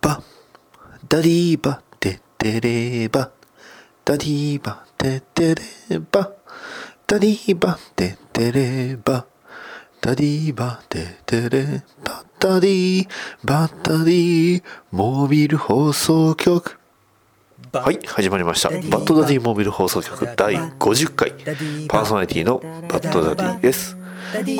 バダディーバテテレバダディーバテテレバダディーバテテレバダディーバテテレバダディーバダディーモービル放送局。はい始まりました。バ。ッドダディモービル放送局第50回。パーソナリティのバッドダディです。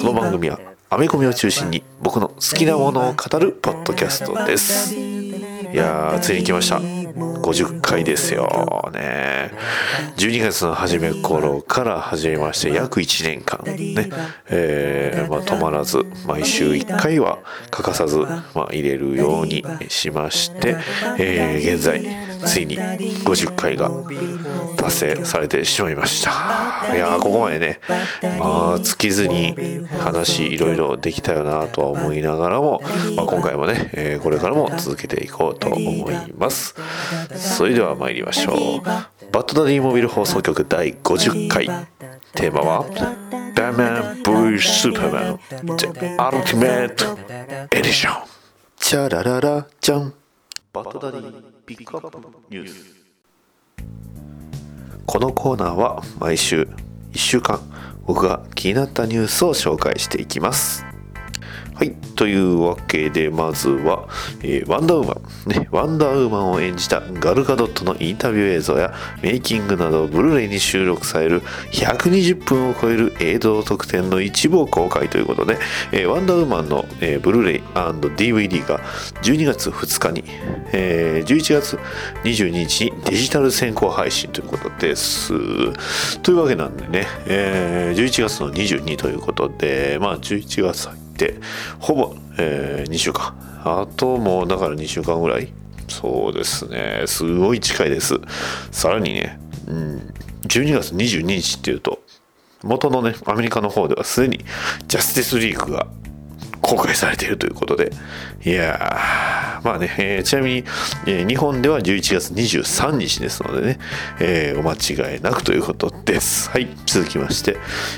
この番組はアメコミを中心に僕の好きなものを語るポッドキャストです。いやーついに来ました50回ですよ。ね。12月の初め頃から始めまして約1年間ね、えー、まあ、止まらず毎週1回は欠かさず、まあ、入れるようにしまして、えー、現在ついに50回が達成されてしまいました。いやここまでねまあ尽きずに話いろいろできたよなとは思いながらも、まあ、今回もね、えー、これからも続けていこうと思います。それでは参りましょう。バッドダディモビル放送局第50回。テーマは「バーマン・ブルー・スーパーマン The Ultimate Edition」チャラララジャン。バッドダディピックアップニュース。このコーナーは毎週1週間僕が気になったニュースを紹介していきますはい。というわけで、まずは、えー、ワンダーウーマン、ね、ワンダーウーマンを演じたガルガドットのインタビュー映像やメイキングなどブルーレイに収録される120分を超える映像特典の一部を公開ということで、えー、ワンダーウーマンの、えー、ブルーレイ &DVD が12月2日に、えー、11月22日にデジタル先行配信ということです。というわけなんでね、えー、11月の22ということで、まあ11月てほぼ、えー、2週間。あともうだから2週間ぐらい。そうですね。すごい近いです。さらにね、うん、12月22日っていうと元のねアメリカの方ではすでにジャスティスリーグが公開されているということでいやまあね、えー、ちなみに、えー、日本では11月23日ですのでね、えー、お間違いなくということです。はい続きまして、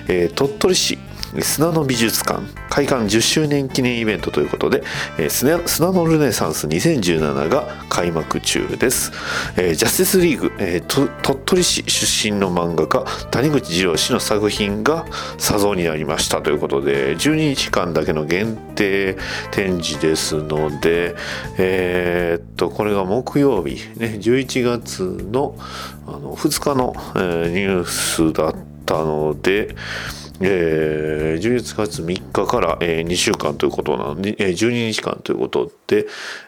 え鳥取市。砂の美術館開館10周年記念イベントということで、えー、砂のルネサンス2017が開幕中です、えー、ジャスティスリーグ、えー、鳥取市出身の漫画家谷口二郎氏の作品が作像になりましたということで12日間だけの限定展示ですのでえー、っとこれが木曜日ね11月のあの2日の、えー、ニュースだったのでえー、11月3日から、えー、2週間ということなので、えー、12日間ということで、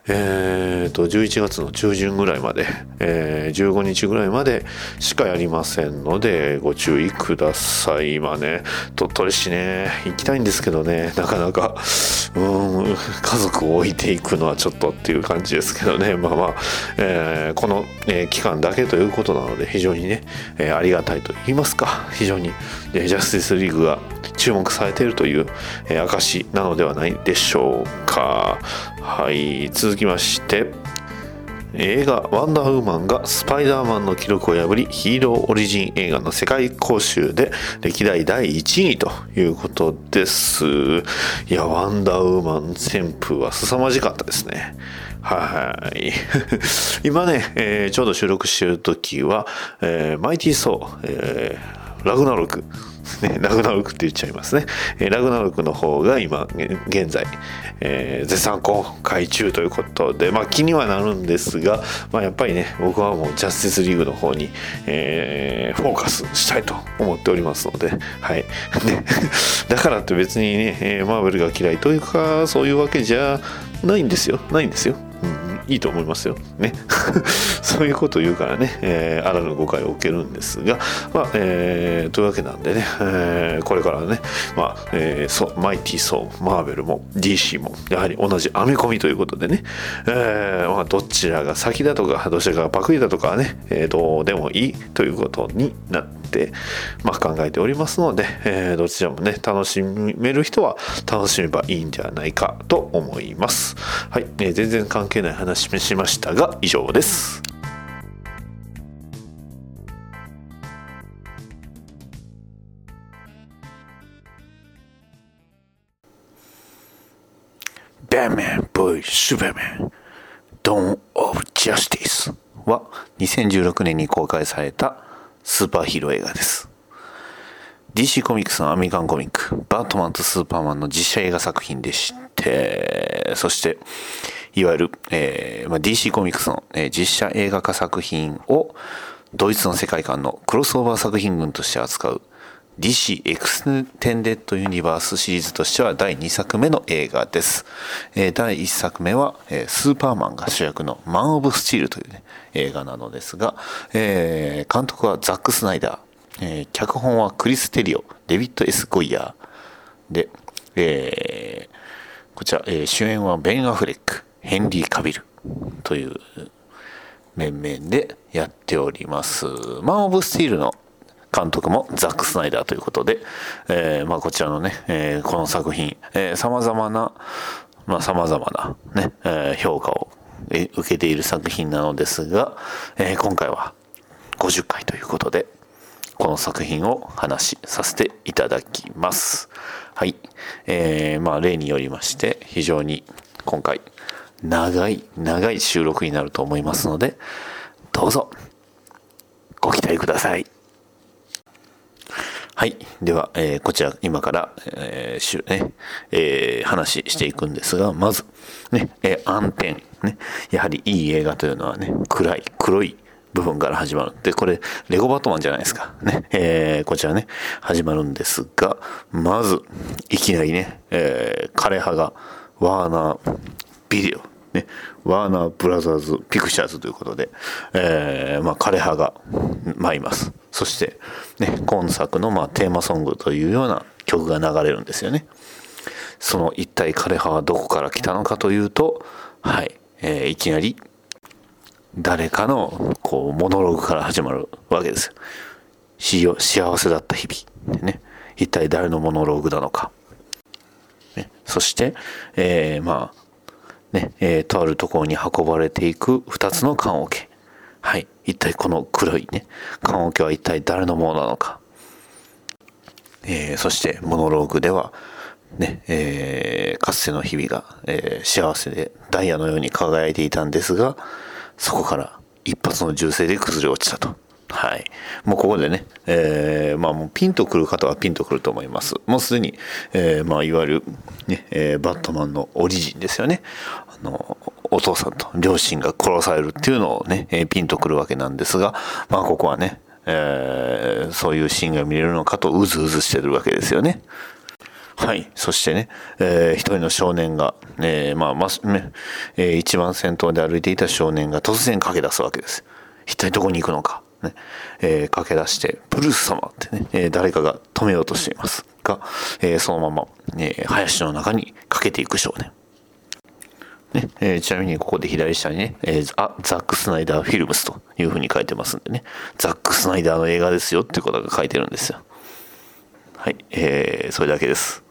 えー、と11月の中旬ぐらいまで、えー、15日ぐらいまでしかやりませんのでご注意ください今ね。鳥取市ね行きたいんですけどねなかなかうん家族を置いていくのはちょっとっていう感じですけどね。まあまあ、えー、この、えー、期間だけということなので非常にね、えー、ありがたいと言いますか。非常に、ジャスティスリーグが注目されているという、えー、証なのではないでしょうか。はい、続きまして、映画「ワンダーウーマン」がスパイダーマンの記録を破りヒーローオリジン映画の世界公衆で歴代第1位ということですいやワンダーウーマン旋風は凄まじかったですねはい。今ね、えー、ちょうど収録してる時は、えー、マイティー・ソー、えー、ラグナロクね、ラグナロクって言っちゃいますね。え、ラグナロクの方が今、現在、えー、絶賛公開中ということで、まあ気にはなるんですが、まあやっぱりね、僕はもうジャスティスリーグの方に、えー、フォーカスしたいと思っておりますので、はい。ね、だからって別にね、え、マーベルが嫌いというか、そういうわけじゃないんですよ。ないんですよ。うんいいと思いますよ。ね。そういうことを言うからね、えー、あらぬ誤解を受けるんですが、まあ、えー、というわけなんでね、えー、これからね、まあ、えー、そマイティー・ソー、マーベルも DC も、やはり同じアメコミということでね、えー、まあ、どちらが先だとか、どちらがパクリだとかはね、えー、どうでもいいということになって、まあ、考えておりますので、えー、どちらもね、楽しめる人は楽しめばいいんじゃないかと思います。はい、えー、全然関係ない話しましたが以上です。バーマン、ボーイ、スーパーマン。Dawn of Justice は2016年に公開されたスーパーヒーロー映画です。DC コミックスのアメリカンコミック、バットマンとスーパーマンの実写映画作品でして、そして、いわゆる、えーまあ、DC コミックスの、えー、実写映画化作品をドイツの世界観のクロスオーバー作品群として扱う DC エクステンデッドユニバースシリーズとしては第2作目の映画です。えー、第1作目は、えー、スーパーマンが主役のマン・オブ・スチールという、ね、映画なのですが、えー、監督はザック・スナイダー、えー、脚本はクリス・テリオ、デビッド・エス・ゴイヤーで、えー、こちら、えー、主演はベン・アフレック、ヘンリー・カビルという面々でやっております。マン・オブ・スティールの監督もザック・スナイダーということで、えー、まあこちらのね、えー、この作品、えー、様々な、まあ様々なね、えー、評価を受けている作品なのですが、えー、今回は50回ということで、この作品を話しさせていただきます。はい。えー、まあ例によりまして、非常に今回、長い、長い収録になると思いますので、どうぞ、ご期待ください。はい。では、えー、こちら、今から、えー、しゅ、ね、えー、話していくんですが、まず、ね、えー、暗転、ね、やはりいい映画というのはね、暗い、黒い部分から始まる。で、これ、レゴバットマンじゃないですか。ね、えー、こちらね、始まるんですが、まず、いきなりね、えー、枯葉が、ワーナー、ビデオ、ね、ワーナーブラザーズ・ピクチャーズということで、えー、まあ、枯葉が舞います。そして、ね、今作のまあテーマソングというような曲が流れるんですよね。その一体枯葉はどこから来たのかというと、はい、えー、いきなり誰かのこうモノローグから始まるわけですよ。幸せだった日々。ね、一体誰のモノローグなのか。ね、そして、えー、まあ、ね、えー、とあるところに運ばれていく2つの棺桶。はい。一体この黒いね、棺桶は一体誰のものなのか。えー、そしてモノローグでは、ね、えー、かつての日々が、えー、幸せでダイヤのように輝いていたんですが、そこから一発の銃声で崩れ落ちたと。はい。もうここでね、えー、まあもうピンとくる方はピンとくると思います。もうすでに、えー、まあいわゆる、ね、えー、バットマンのオリジンですよね。あの、お父さんと両親が殺されるっていうのをね、えー、ピンとくるわけなんですが、まあここはね、えー、そういうシーンが見れるのかとうずうずしてるわけですよね。はい。そしてね、えー、一人の少年が、えー、まあ、ま、ね、えー、一番先頭で歩いていた少年が突然駆け出すわけです。一体どこに行くのか。ね、えー、駆け出して、ブルース様ってね、えー、誰かが止めようとしていますが、えー、そのまま、え、林の中に駆けていく少年。ねえ、ちなみにここで左下にね、え、あ、ザック・スナイダー・フィルムスというふうに書いてますんでね、ザック・スナイダーの映画ですよっていうことが書いてるんですよ。はい、えー、それだけです。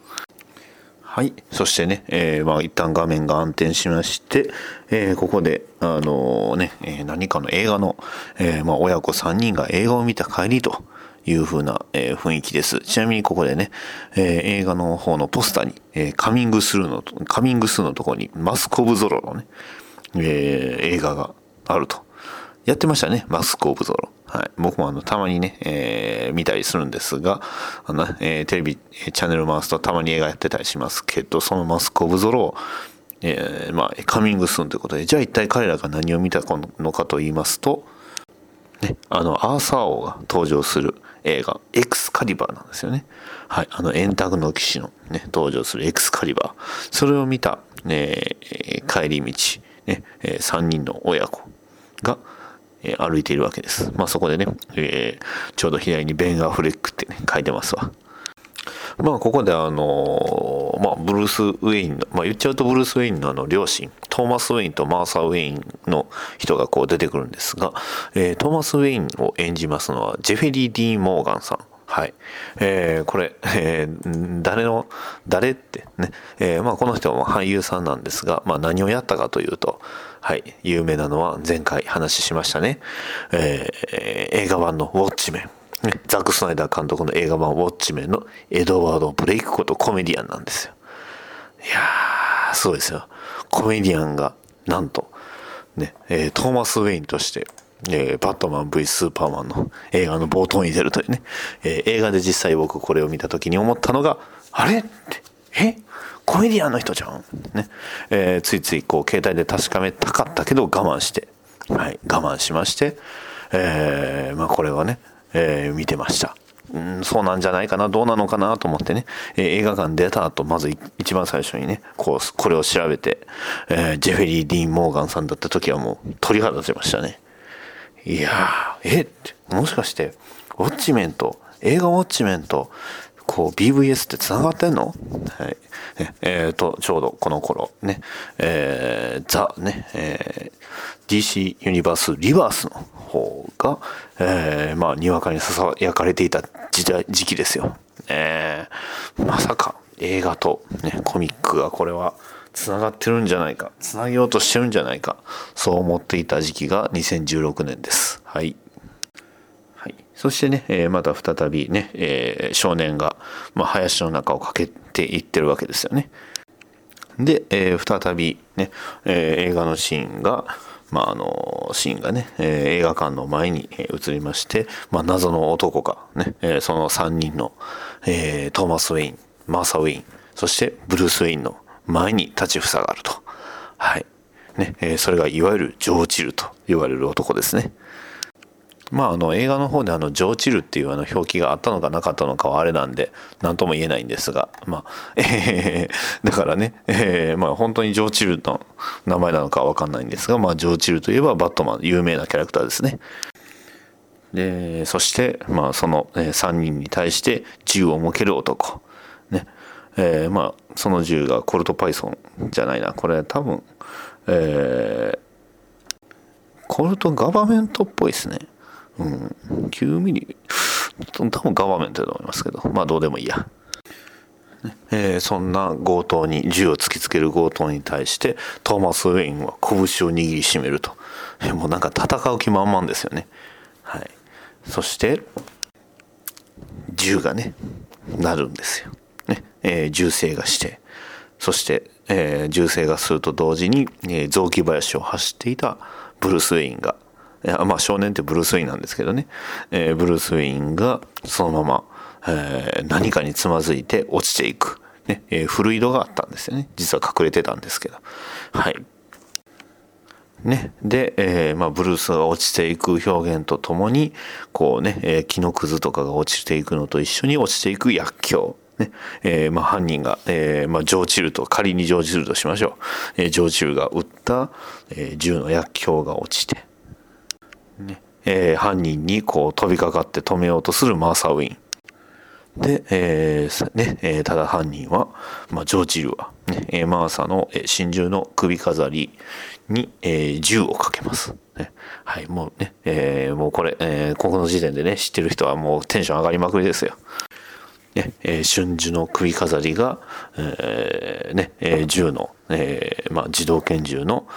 はい。そしてね、えー、まあ一旦画面が暗転しまして、えー、ここで、あのー、ね、え、何かの映画の、え、まあ親子3人が映画を見た帰りという風な、え、雰囲気です。ちなみにここでね、え、映画の方のポスターに、え、カミングスルーの、カミングスーのところにマスコブゾロのね、え、映画があると。やってましたね、マスコブゾロ。はい。僕もあの、たまにね、えー、見たりするんですが、あの、えー、テレビ、チャンネル回すとたまに映画やってたりしますけど、そのマスコブゾロを、えー、まあ、カミングスーンということで、じゃあ一体彼らが何を見たのかと言いますと、ね、あの、アーサー王が登場する映画、エクスカリバーなんですよね。はい。あの、円卓の騎士のね、登場するエクスカリバー。それを見た、ね、帰り道、ね、3人の親子が、え歩いているわけです。まあそこでね、えー、ちょうど左にベン・アフレックってね、書いてますわ。まあここであのまあブルース・ウェインの、まあ言っちゃうとブルース・ウェインのあの両親、トーマス・ウェインとマーサー・ウェインの人がこう出てくるんですが、えー、トーマス・ウェインを演じますのはジェフェリー・ディーン・モーガンさん。はい。えー、これ、えー、誰の、誰ってね、えー、まあこの人は俳優さんなんですが、まあ何をやったかというと、はい、有名なのは前回話しましたね。えー、映画版のウォッチメン。ザック・スナイダー監督の映画版ウォッチメンのエドワード・ブレイクことコメディアンなんですよ。いやー、そうですよ。コメディアンが、なんと、ね、えー、トーマス・ウェインとして、えー、バットマン V スーパーマンの映画の冒頭に出るというね、えー、映画で実際僕これを見た時に思ったのが、あれ？って、え？コメディアンの人じゃん。ね、えー、ついついこう携帯で確かめたかったけど我慢して、はい、我慢しまして、えー、まあこれはね、えー、見てました。ん、そうなんじゃないかな、どうなのかなと思ってね、えー、映画館出た後、まず一番最初にね、こう、これを調べて、えー、ジェフェリー・ディーン・モーガンさんだった時はもう鳥肌立ちましたね。いやー、え、もしかして、ウォッチメント、映画ウォッチメント、こう BVS って繋がってんの？はい。えっ、ー、と、ちょうどこの頃ね、えー、ザ、ね、えー、DC ユニバースリバースの方が、えー、まあ、にわかに囁かれていた時代、時期ですよ。えー、まさか映画とね、コミックがこれは繋がってるんじゃないか、繋げようとしてるんじゃないか、そう思っていた時期が2016年です。はい。そしてね、えー、また再びね、えー、少年が、まあ、林の中を駆けていってるわけですよね。で、えー、再びね、え、映画のシーンが、まあ、あのシーンがね、え、映画館の前に移りまして、まあ、謎の男がね、え、その3人の、え、トーマス・ウェイン、マーサ・ウェイン、そしてブルース・ウェインの前に立ちふさがると。はい。ね、え、それがいわゆるジョー・チルと言われる男ですね。まあ、あの映画の方であの「ジョーチル」っていうあの表記があったのかなかったのかはあれなんで何とも言えないんですが、まあえー、だからね、えーまあ、本当にジョーチルの名前なのかは分かんないんですが、まあ、ジョーチルといえばバットマン有名なキャラクターですね。でそして、まあ、その3人に対して銃を向ける男、ね。えーまあ、その銃がコルトパイソンじゃないな。これ多分、えー、コルトガバメントっぽいですね。うん、9ミリ、多分ガバメントだと思いますけど、まあどうでもいいや。えー、そんな強盗に銃を突きつける強盗に対してトーマス・ウェインは拳を握りしめると、えー、もうなんか戦う気満々ですよね、はい、そして銃がねなるんですよ、ね。えー、銃声がして。そして、えー、銃声がすると同時に、えー、雑木林を走っていたブルース・ウェインがまあ少年ってブルース・ウィンなんですけどね、えー、ブルース・ウィンがそのまま、えー、何かにつまずいて落ちていく、ねえー、古井戸があったんですよね。実は隠れてたんですけど。はい。ね、で、えーまあ、ブルースが落ちていく表現とともにこうね、えー、木のくずとかが落ちていくのと一緒に落ちていく薬莢。ねえーまあ、犯人が、えーまあ、ジョーチルと仮にジョーチルとしましょう、えー、ジョーチルが撃った、えー、銃の薬莢が落ちてねえー、犯人にこう飛びかかって止めようとするマーサ・ウィン。で、えーねえー、ただ犯人は、まあ、ジョージルは、ねえー、マーサの、えー、真珠の首飾りに、えー、銃をかけます。ね、はい、もうね、えー、もうこれ、えー、ここの時点でね、知ってる人はもうテンション上がりまくりですよ。ね、えー、春樹の首飾りが、えー、ね、えー、銃の、えー、まあ、自動拳銃の、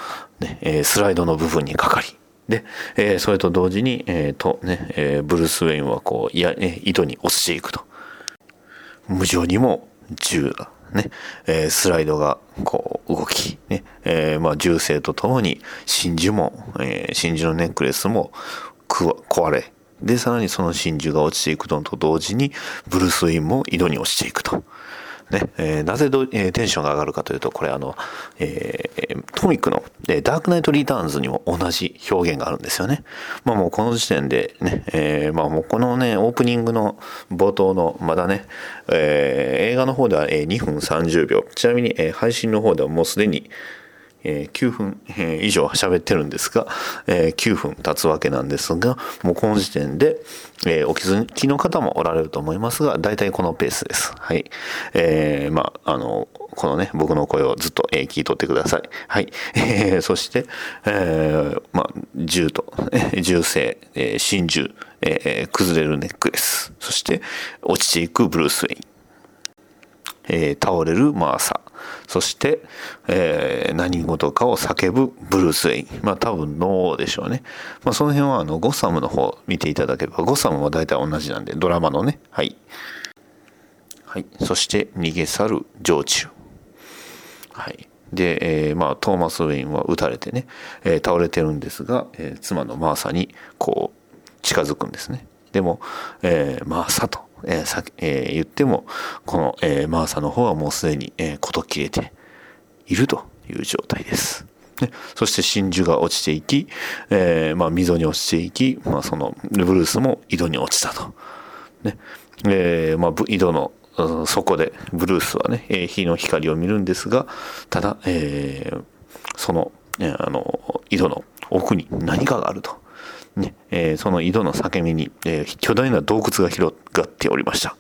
ね、えー、スライドの部分にかかり、で、えー、それと同時に、えー、とね、えー、ブルース・ウェインはこう、いや、ね、井戸に落ちていくと。無情にも銃が、ね、えー、スライドがこう動き、ね、えー、まあ銃声とともに真珠も、えー、真珠のネックレスも壊れ、で、さらにその真珠が落ちていくのと同時に、ブルース・ウィンも井戸に落ちていくと。ね、えー、なぜど、えー、テンションが上がるかというと、これあの、えー、トミックの、え、ダークナイト・リターンズにも同じ表現があるんですよね。まあもうこの時点でね、え、まあもうこのね、オープニングの冒頭の、まだね、え、映画の方では、2分30秒、ちなみに、え、配信の方ではもうすでに、えー、9分、えー、以上喋ってるんですが、えー、9分経つわけなんですが、もうこの時点で、お気づきの方もおられると思いますが、大体このペースです。はい。えー、まあ、あの、このね、僕の声をずっと、聞いとってください。はい。えー、そして、えー、まあ、銃と、銃声、えー、真銃、えー、崩れるネックレス、そして、落ちていくブルース・ウェイン。えー、倒れるマーサそして、えー、何事かを叫ぶブルース・ウェイン。まあ多分ノーでしょうね。まあその辺はあのゴッサムの方見ていただければ、ゴッサムは大体同じなんで、ドラマのね。はい。はい。そして逃げ去るジョーチル。はい。で、えー、まあ、トーマス・ウェインは撃たれてね、えー、倒れてるんですが、えー、妻のマーサにこう近づくんですね。でも、えー、マーサと、えーさえー、言ってもこの、えー、マーサの方はもうすでに、えー、事切れているという状態です。ね、そして真珠が落ちていき、えー、まあ、溝に落ちていき、まあ、そのブルースも井戸に落ちたと。ねえーまあ、井戸の底でブルースはね、えー、日の光を見るんですがただ、えー、その,、えー、あの井戸の奥に何かがあると。ねえー、その井戸の裂け目に、えー、巨大な洞窟が広がっておりました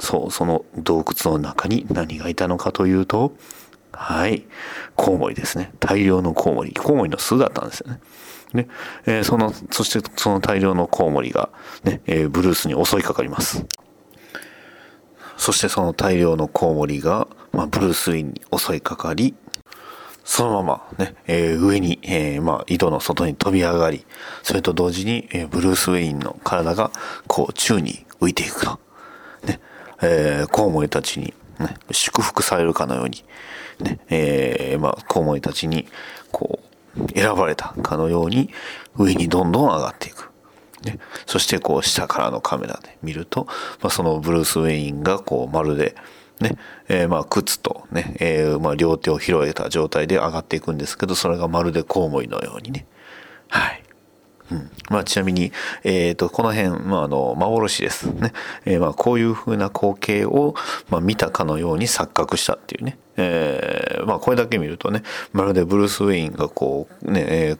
そうその洞窟の中に何がいたのかというとはい。コウモリですね。大量のコウモリ。コウモリの巣だったんですよね。ね、えー、その、そしてその大量のコウモリが、ね、え、ブルースに襲いかかります。そしてその大量のコウモリが、まあ、ブルース・ウィンに襲いかかり、そのままね、えー、上に、えー、まあ、井戸の外に飛び上がり、それと同時に、えー、ブルース・ウェインの体が、こう、宙に浮いていくと。ね、えー、コウモリたちに、ね、祝福されるかのように、ね、えー、まあ、コウモリたちに、こう、選ばれたかのように、上にどんどん上がっていく。ね、そしてこう下からのカメラで見ると、まあ、そのブルース・ウェインがこうまるでね、えー、まあ靴とね、えー、まあ両手を広げた状態で上がっていくんですけど、それがまるでコウモリのようにね、はい、うん。まあ、ちなみに、えーと、この辺、まあ、あの幻ですね、えー、まあこういうふうな光景を、まあ、見たかのように錯覚したっていうね、えーまあ、これだけ見るとねまるでブルース・ウェインがこうね、えー、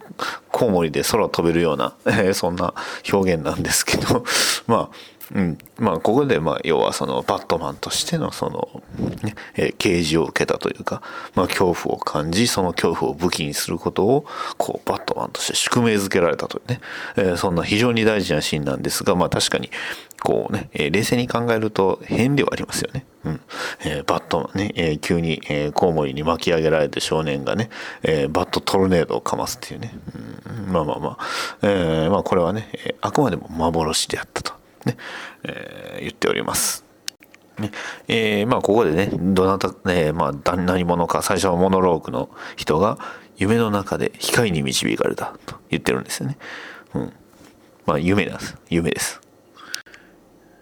コウモリで空飛べるような、えー、そんな表現なんですけど。まあうん、まあここでまあ要はそのバットマンとしてのその、ねえー、啓示を受けたというか、まあ、恐怖を感じその恐怖を武器にすることをこうバットマンとして宿命づけられたというね、えー、そんな非常に大事なシーンなんですがまあ確かにこうね、えー、冷静に考えると変ではありますよね。うん。えー、バットマンね、えー、急に、えー、コウモリに巻き上げられて少年がね、えー、バットトルネードをかますっていうね、うん、まあまあまあ、えー、まあこれはね、あくまでも幻であったと。ね、えー、言っております。ねえー、まあここでねどなた、えー、まあ何者か最初のモノローグの人が夢の中で光に導かれたと言ってるんですよね。うん、まあ夢なんです夢です。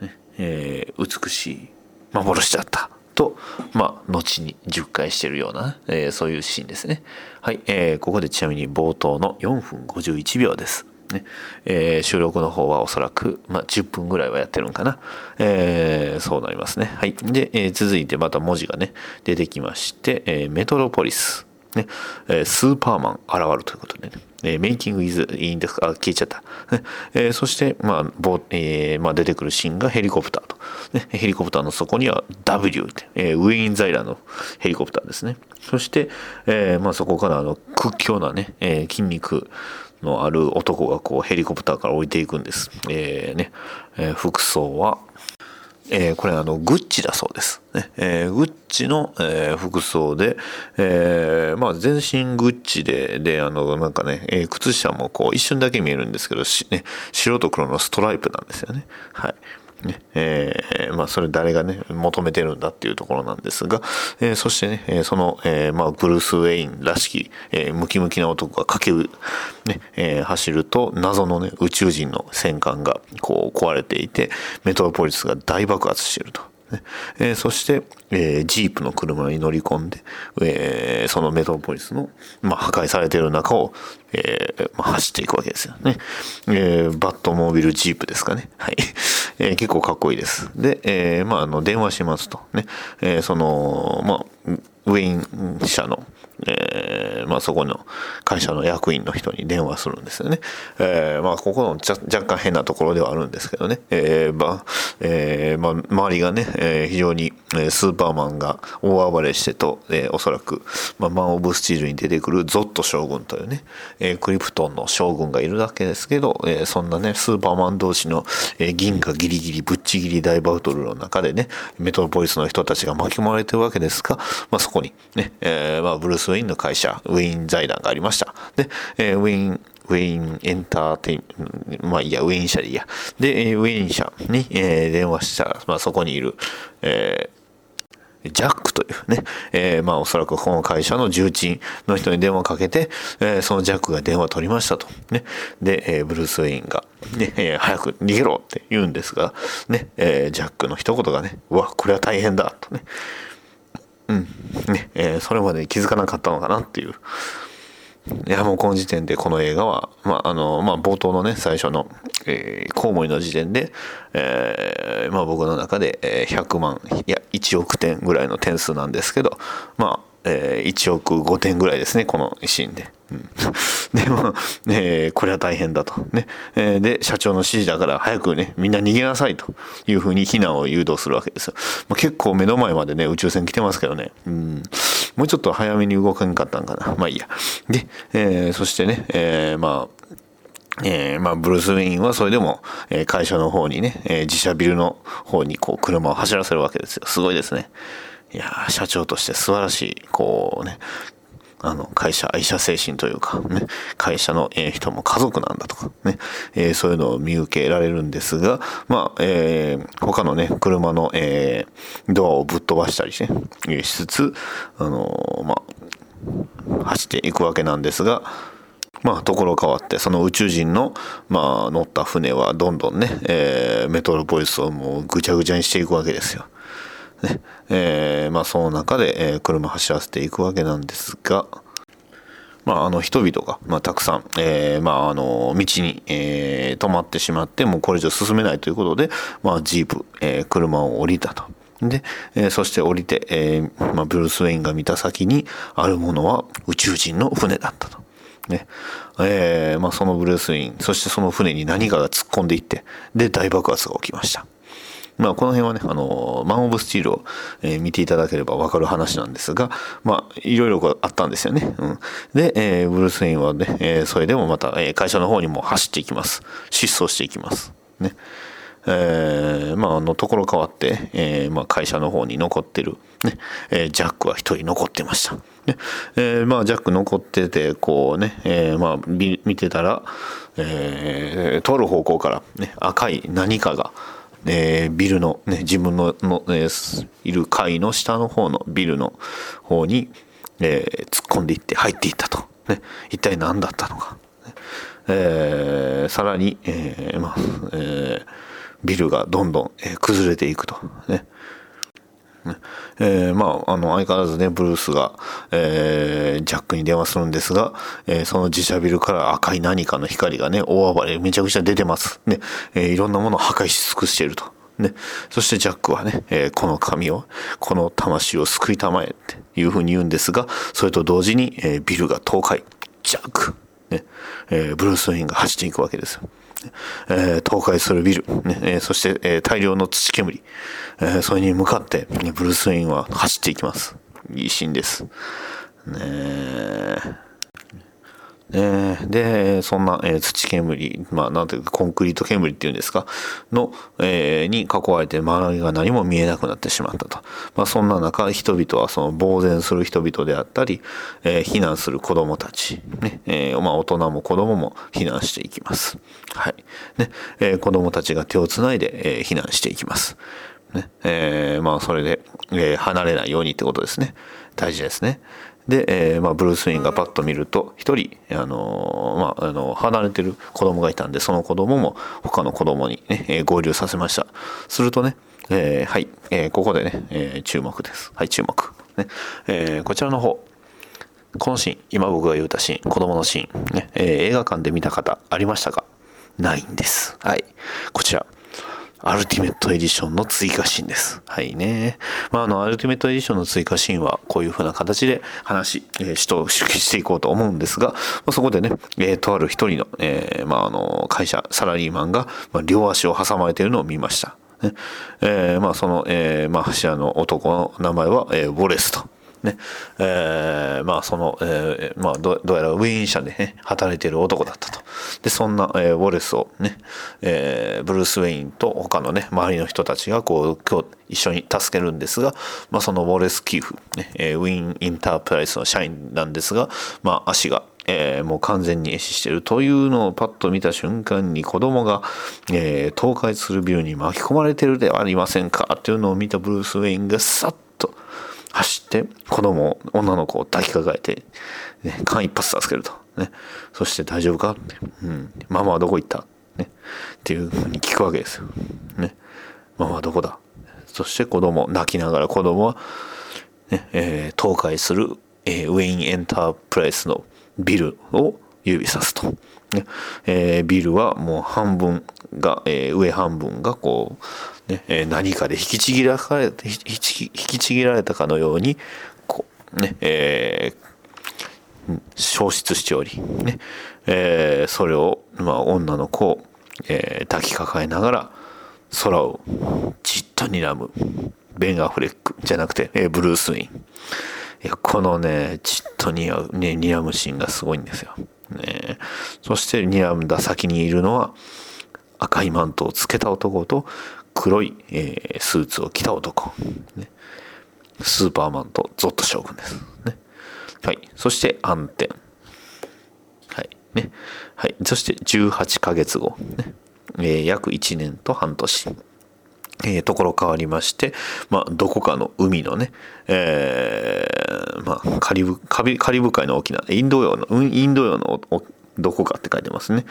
ねえー、美しい幻だったと、まあ、後に10回してるような、えー、そういうシーンですね。はい、えー、ここでちなみに冒頭の4分51秒です。ね、えー、収録の方はおそらく、まあ、10分ぐらいはやってるんかな。えー、そうなりますね。はい。で、えー、続いてまた文字がね、出てきまして、え、メトロポリス。ね、え、スーパーマン現るということでね、え、メイキングイズいいんですかあ、消えちゃった。え、そして、まあ、ぼえー、まあ、出てくるシーンがヘリコプターと。ね、ヘリコプターの底には W って、え、ウィーンザイラーのヘリコプターですね。そして、え、まあ、そこからあの屈強なね、え、筋肉のある男がこうヘリコプターから降りていくんです。えー、ね、えー、服装は、えー、これあのグッチだそうです。ねえー、グッチの、えー、服装で、えー、まあ全身グッチで、で、あの、なんかね、えー、靴下もこう一瞬だけ見えるんですけど、しね、白と黒のストライプなんですよね。はい。ねえー、まあ、それ誰がね、求めてるんだっていうところなんですが、えー、そしてね、えその、えー、まあ、ブルース・ウェインらしき、えムキムキな男が駆け、ね、え走ると、謎のね、宇宙人の戦艦がこう壊れていて、メトロポリスが大爆発していると。えー、そして、えー、ジープの車に乗り込んで、えー、そのメトロポリスの、まあ、破壊されている中を、えーまあ、走っていくわけですよね。えー、バットモービルジープですかね。はい。えー、結構かっこいいです。で、えー、まあ、あの、電話しますと。ね。えー、その、まあ、ウェイン社の、えー、まあそこの会社の役員の人に電話するんですよね。えー、まあここの若干変なところではあるんですけどね。えー、まあ、えー、まあ周りがね、えー、非常にスーパーマンが大暴れしてと、えー、おそらく、まあ、マン・オブ・スチールに出てくるゾット将軍というね、えー、クリプトンの将軍がいるだけですけど、えー、そんなね、スーパーマン同士の、え、銀河ギリギリぶっちぎり大バトルの中でね、メトロポリスの人たちが巻き込まれてるわけですが、まあそこにね、えー、まあブルース・ウェインの会社、ウェイン財団がありました。で、えー、ウェイン、ウェインエンターテイン、まあいいや、ウェイン社でいいや。で、ウェイン社に、えー、電話したら、まあそこにいる、えージャックというね、えー、まあおそらくこの会社の重鎮の人に電話かけて、えー、そのジャックが電話取りましたと。ね。で、えー、ブルース・ウェインが、ね、えー、早く逃げろって言うんですが、ね、えー、ジャックの一言がね、うわ、これは大変だとね。うん。ね、えー、それまで気づかなかったのかなっていう。いやもうこの時点でこの映画は、まああのまあ、冒頭のね最初の、えー、コウモリの時点で、えーまあ、僕の中で100万いや1億点ぐらいの点数なんですけどまあえー、1億5点ぐらいですね、このシーンで。でも、えー、これは大変だと。ね。えー、で、社長の指示だから早くね、みんな逃げなさいというふうに避難を誘導するわけですよ。まあ、結構目の前までね、宇宙船来てますけどね。うん。もうちょっと早めに動かんかったんかな。まあいいや。で、えー、そしてね、えー、まあ、えー、まあ、ブルース・ウェインはそれでも、えー、会社の方にね、えー、自社ビルの方にこう車を走らせるわけですよ。すごいですね。いや社長として素晴らしい、こうね、あの、会社、愛社精神というか、ね、会社の、え人も家族なんだとか、ね、えー、そういうのを見受けられるんですが、まあ、えー、他のね、車の、えー、ドアをぶっ飛ばしたりし,、ね、しつつ、あのまあ、走っていくわけなんですが、まあ、ところ変わって、その宇宙人の、まあ、乗った船はどんどんね、えー、メトロポリスをもうぐちゃぐちゃにしていくわけですよ。ねえー、まあ、その中で、えー、車走らせていくわけなんですが、まあ、あの人々が、まあ、たくさん、えーまあ、あの道に、えー、止まってしまってもうこれ以上進めないということで、まあ、ジープ、えー、車を降りたと。で、えー、そして降りて、えーまあ、ブルース・ウェインが見た先にあるものは宇宙人の船だったと。ねえーまあ、そのブルース・ウェインそしてその船に何かが突っ込んでいってで大爆発が起きました。まあ、この辺はね、あの、マン・オブ・スチールを、えー、見ていただければわかる話なんですが、まあ、いろいろあったんですよね。うん、で、えー、ブルース・ウェインはね、えー、それでもまた、え、会社の方にも走っていきます。失踪していきます。ね。えー、まあ、あの、ところ変わって、えー、まあ、会社の方に残ってる、ね、えー、ジャックは一人残ってました。ね、え、まあ、ジャック残ってて、こうね、え、まあ、見てたら、えー、通る方向から、ね、赤い何かが、えー、ビルの、ね、自分のの、えー、いる階の下の方のビルの方に、えー、突っ込んでいって入っていったと。ね、一体何だったのか。えー、さらに、えーまあえー、ビルがどんどん、え、崩れていくと。ねえー、まあ、あの、相変わらずね、ブルースが、えー、ジャックに電話するんですが、えー、その自社ビルから赤い何かの光がね、大暴れ、めちゃくちゃ出てます。ね、えー、いろんなものを破壊し尽くしていると。ね、そしてジャックはね、えー、この神を、この魂を救いたまえっていうふうに言うんですが、それと同時に、えー、ビルが倒壊。ジャック。ね、えー、ブルース・ウィンが走っていくわけですよ。え、倒壊するビル、ねえ、そして、え、大量の土煙、え、それに向かって、ブルース・ウェインは走っていきます。いいシーンです。ねえで、そんな、えー、土煙、まあ、なんていうか、コンクリート煙っていうんですか、の、えー、に囲われて周りが何も見えなくなってしまったと。まあ、そんな中、人々はその呆然する人々であったり、えー、避難する子供たち、ね、えー、まあ、大人も子供も避難していきます。はい。ね、えー、子供たちが手をつないで、えー、避難していきます。ね、えー、まあ、それで、えー、離れないようにってことですね。大事ですね。で、えーまあ、ブルース・ウィンがパッと見ると一人、あのー、まあ、あの離れてる子供がいたんでその子供も他の子供にね、えー、合流させました。するとね、えー、はい、えー、ここでね、えー、注目です。はい注目、ねえー、こちらの方。このシーン今僕が言うたシーン子供のシーン、ねえー、映画館で見た方ありましたか？ないんです。はいこちら。アルティメットエディションの追加シーンです。はいね。まあ、あの、アルティメットエディションの追加シーンは、こういう風な形で話、えー、しと、していこうと思うんですが、まあ、そこでね、えー、とある一人の、えー、まあ、あの、会社、サラリーマンが、まあ、両足を挟まれているのを見ました。ね、えー、まあ、その、えー、まあ、柱の男の名前は、えー、ウォレスと。ね、えー、まあその、えー、まあどうやらウィーン社でね、働いている男だったと。で、そんな、えー、ウォレスをね、えー、ブルース・ウェインと他のね、周りの人たちがこう、今日一緒に助けるんですが、まあそのウォレス・キーフ、ね、えー、ウィーン・インタープライスの社員なんですが、まあ足が、えー、もう完全に壊死してるというのをパッと見た瞬間に子供が、えー、倒壊するビルに巻き込まれてるではありませんかというのを見たブルース・ウェインがさっ走って子供女の子を抱きかかえて、ね、間一髪助けると、ね、そして大丈夫か？って、うん、ママはどこ行った、ね、っていうふうに聞くわけですよ、ね、ママはどこだ？そして子供泣きながら子供は、ねえー、倒壊する、えー、ウェインエンタープライスのビルを指さすと、ねえー、ビルはもう半分が、えー、上半分がこう、ねえー、何かで引きちぎられ引き引きちぎられたかのようにこうね、えー、消失しており、ねえー、それを、まあ、女の子を、えー、抱きかかえながら空をじっと睨むベン・アフレックじゃなくて、えー、ブルース・ウィンいやこのねじっと睨む、ね、睨むシーンがすごいんですよ。ね、そして睨んだ先にいるのは赤いマントをつけた男と黒い、えー、スーツを着た男、ね、スーパーマンとゾット将軍です、ね、はい。そして暗転。はい。ね。はい。そして18ヶ月後、ね。えー、約1年と半年。えー、ところ変わりまして、まあ、どこかの海のね、えー、まあ、カリブ、カリブ海の大きな、インド洋の、インド洋のどこかって書いてますね。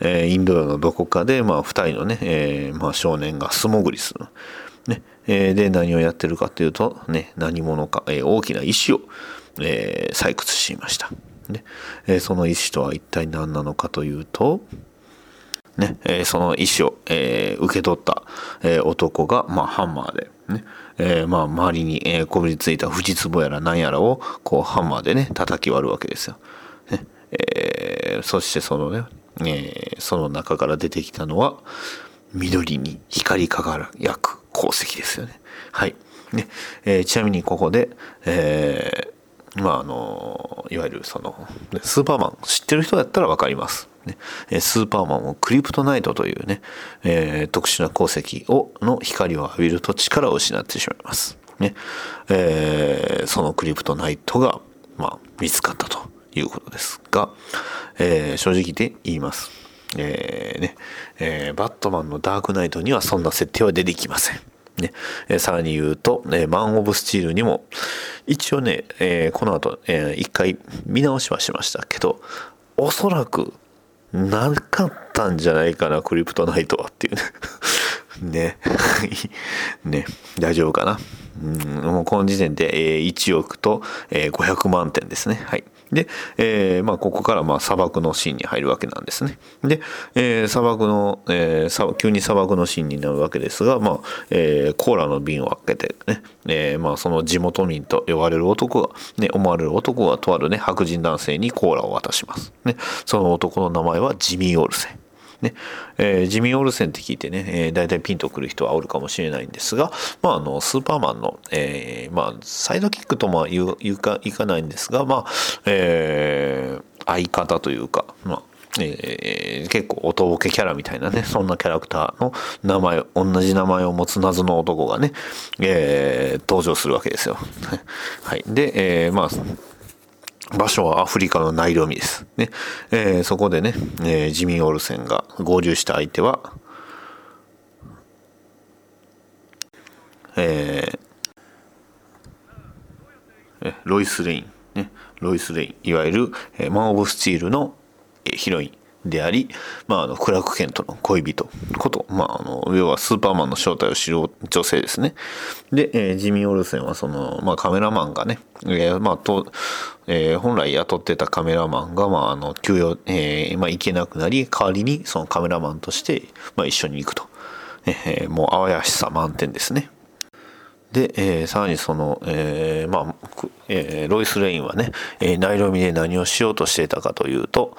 えー、インド洋のどこかで、まあ、二人のね、えー、まあ、少年が素潜りする。ね。えー、で、何をやってるかっていうと、ね、何者か、えー、大きな石を、えー、採掘しました。ね。えー、その石とは一体何なのかというと、ね、えー、その石を、えー、受け取った、えー、男が、まあ、ハンマーで、ね、え、まあ、周りに、え、こびりついた藤壺やら何やらを、こう、ハンマーでね、叩き割るわけですよ。ね、え、そしてそのね、え、その中から出てきたのは、緑に光り輝く鉱石ですよね。はい。ね、え、ちなみにここで、え、まあ、あの、いわゆるその、スーパーマン知ってる人だったらわかります。ね、スーパーマンをクリプトナイトというね、えー、特殊な鉱石をの光を浴びると力を失ってしまいます。ねえー、そのクリプトナイトが、まあ、見つかったということですが、えー、正直で言います。えーねえー、バットマンのダークナイトにはそんな設定は出てきません。ねえー、さらに言うと、えー、マン・オブ・スチールにも一応ね、えー、この後、えー、一回見直しはしましたけどおそらくなかったんじゃないかな、クリプトナイトはっていうね。ね。大丈夫かな。うん、もうこの時点で、えー、1億と、え、500万点ですね。はい。で、えー、まあ、ここからまあ砂漠のシーンに入るわけなんですね。で、えー、砂漠の、えー、急に砂漠のシーンになるわけですが、まあ、えー、コーラの瓶を開けてね、えー、まあ、その地元民と呼ばれる男が、ね、思われる男がとあるね、白人男性にコーラを渡します。ね、その男の名前はジミー・オルセン。ねえー、ジミー・オルセンって聞いてね、えー、大体ピンとくる人はおるかもしれないんですが、まあ、あのスーパーマンの、えーまあ、サイドキックとも言うかいかないんですが、まあえー、相方というか、まあえー、結構おとぼけキャラみたいなね そんなキャラクターの名前同じ名前を持つ謎の男がね、えー、登場するわけですよ。はい、で、えー、まあ場所はアフリカのナイロミです。ね。えー、そこでね、えー、ジミー・オルセンが合流した相手は、えー、ロイス・レイン、ね、ロイス・レイン、いわゆる、えー、マン・オブ・スチールのヒロインであり、まあ、あのクラーク・ケントの恋人こと、まあ、あの要はスーパーマンの正体を知る女性ですね。で、えー、ジミー・オルセンはその、まあ、カメラマンがね、えーまあとえー、本来雇ってたカメラマンが、まあ、あの休養、えーまあ、行けなくなり代わりにそのカメラマンとして、まあ、一緒に行くと、えー、もうあわやしさ満点ですね。で、えー、さらにその、えー、まあ、えー、ロイス・レインはね、えー、ナイロミで何をしようとしていたかというと、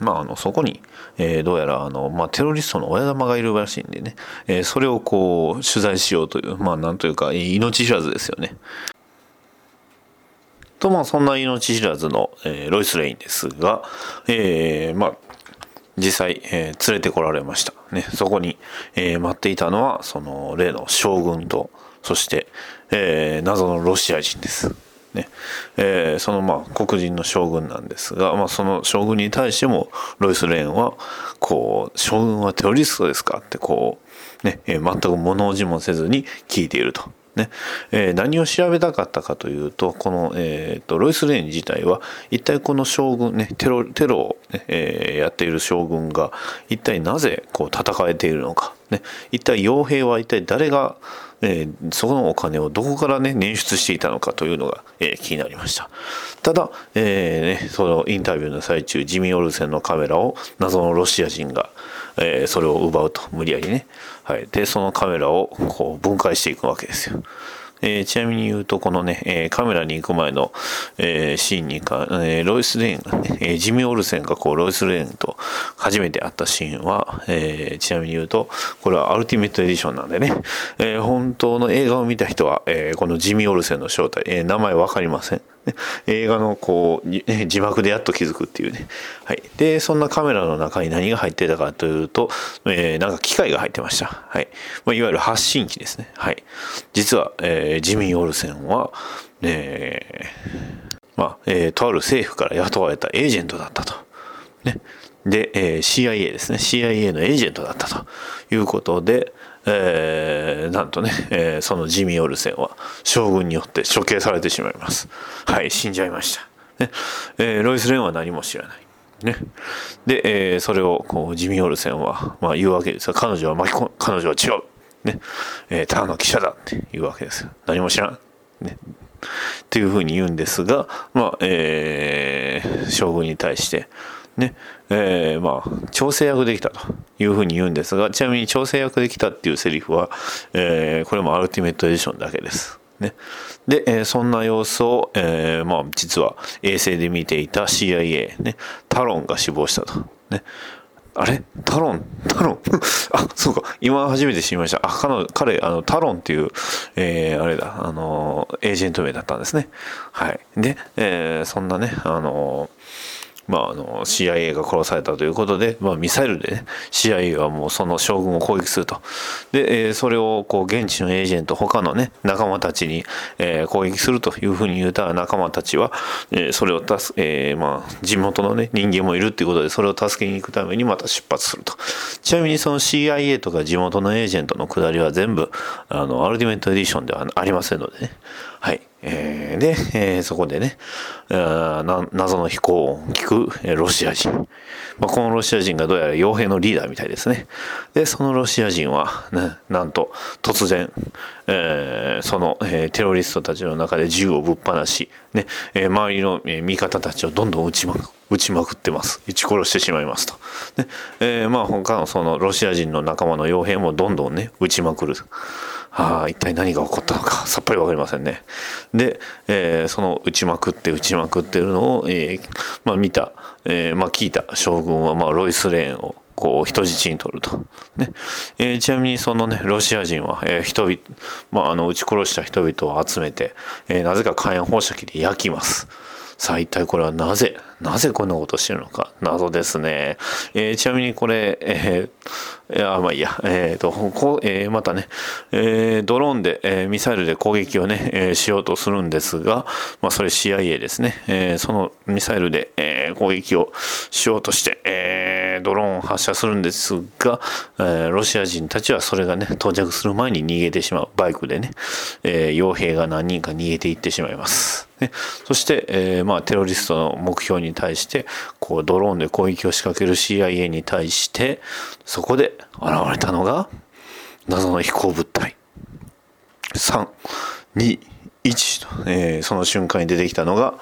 まあ、あのそこに、えー、どうやらあの、まあ、テロリストの親玉がいるらしいんでね、えー、それをこう取材しようというまあなんというか命知らずですよね。とまあそんな命知らずの、えー、ロイス・レインですが、えー、まあ実際、えー、連れてこられました。ね、そこに、えー、待っていたのはその例の将軍とそして、えー、謎のロシア人です。ね。えー、そのまあ黒人の将軍なんですが、まあ、その将軍に対してもロイス・レーンはこう将軍はテロリストですかってこうね、えー、全く物おじもせずに聞いていると。ね。えー、何を調べたかったかというとこの、えーと、ロイス・レーン自体は一体この将軍ねテロテロをね、えー、やっている将軍が一体なぜこう戦えているのか、ね、一体傭兵は一体誰が、えー、そのお金をどこからね捻出していたのかというのが、えー、気になりました。ただ、えーね、そのインタビューの最中ジミー・オルセンのカメラを謎のロシア人が、えー、それを奪うと無理やりね、はい、でそのカメラをこう分解していくわけですよ。えー、ちなみに言うと、このね、えー、カメラに行く前の、えー、シーンにか、えロイス・レーンがね、えジミー・オルセンがこう、ロイス・レーンと初めて会ったシーンは、えちなみに言うと、これはアルティメットエディションなんでね、え本当の映画を見た人は、えこのジミー・オルセンの正体、え名前わかりません。映画のこう字幕でやっと気づくっていうね、はい、でそんなカメラの中に何が入ってたかというと、えー、なんか機械が入ってました、はい。まあ、いわゆる発信機ですね、はい、実は、えー、ジミー・オルセンは、えーまあえー、とある政府から雇われたエージェントだったと。ね、で、えー、CIA ですね。CIA のエージェントだったということで、えー、なんとね、えー、そのジミー・オルセンは将軍によって処刑されてしまいます。はい、死んじゃいました。ね。えー、ロイス・レンは何も知らない。ね、で、えー、それをこうジミー・オルセンは、まあ、言うわけです。が彼女は巻き込彼女は違う、ね。えー、ただの記者だって言うわけです。何も知らん、ね、っていうふうに言うんですが、まあえー、将軍に対してね。えー、まあ調整役できたというふうに言うんですがちなみに調整役できたっていうセリフは、えー、これもアルティメットエディションだけです。ね、で、えー、そんな様子を、えー、まあ、実は衛星で見ていた CIA、ね、タロンが死亡したと。ね、あれ？タロン？タロン？あ、そうか。今初めて知りました。あ、彼、彼あの、タロンっていう、えー、あれだ、あの、エージェント名だったんですね。はい。で、えー、そんなね、あのまあ、あの CIA が殺されたということで、まあ、ミサイルで、ね、CIA はもうその将軍を攻撃すると。で、えー、それをこう現地のエージェント他のね仲間たちに、えー、攻撃するというふうに言うたら仲間たちは、えー、それを助、え、まあ、地元のね人間もいるっていうことでそれを助けに行くためにまた出発すると。ちなみにその CIA とか地元のエージェントの下りは全部あのアルティメットエディションではありませんのでね。はいえー、で、えー、そこでね、謎の飛行音を聞く、えロシア人。まあ、このロシア人がどうやら傭兵のリーダーみたいですね。で、そのロシア人は、ね、なんと突然、えー、その、え、テロリストたちの中で銃をぶっ放し、ね、え、周りの、え味方たちをどんどん撃ちまく撃ちまくってます。撃ち殺してしまいますと。ねえ、まあ他のそのロシア人の仲間の傭兵もどんどんね、撃ちまくる。ああ、一体何が起こったのか、さっぱりわかりませんね。で、えー、その打ちまくって打ちまくってるのを、えー、まあ見た、えー、まあ聞いた将軍は、まあロイス・レーンを、こう人質に取ると。ね。えー、ちなみにそのね、ロシア人は、えー、人々、まああの、撃ち殺した人々を集めて、えー、なぜか火炎放射器で焼きます。さあ一体これはなぜなぜこんなことをしてるのか謎ですね。えー、ちなみにこれ、えー、あまあいいや、えーとこえー、またね、えー、ドローンで、えー、ミサイルで攻撃をね、えー、しようとするんですが、まあ、それ CIA ですね、えー、そのミサイルで、えー、攻撃をしようとして、えー、ドローンを発射するんですが、えー、ロシア人たちはそれがね、到着する前に逃げてしまう、バイクでね、えー、傭兵が何人か逃げていってしまいます。ね、そして、えーまあ、テロリストの目標に対してこうドローンで攻撃を仕掛ける CIA に対してそこで現れたのが謎の飛行物体。321と、えー、その瞬間に出てきたのが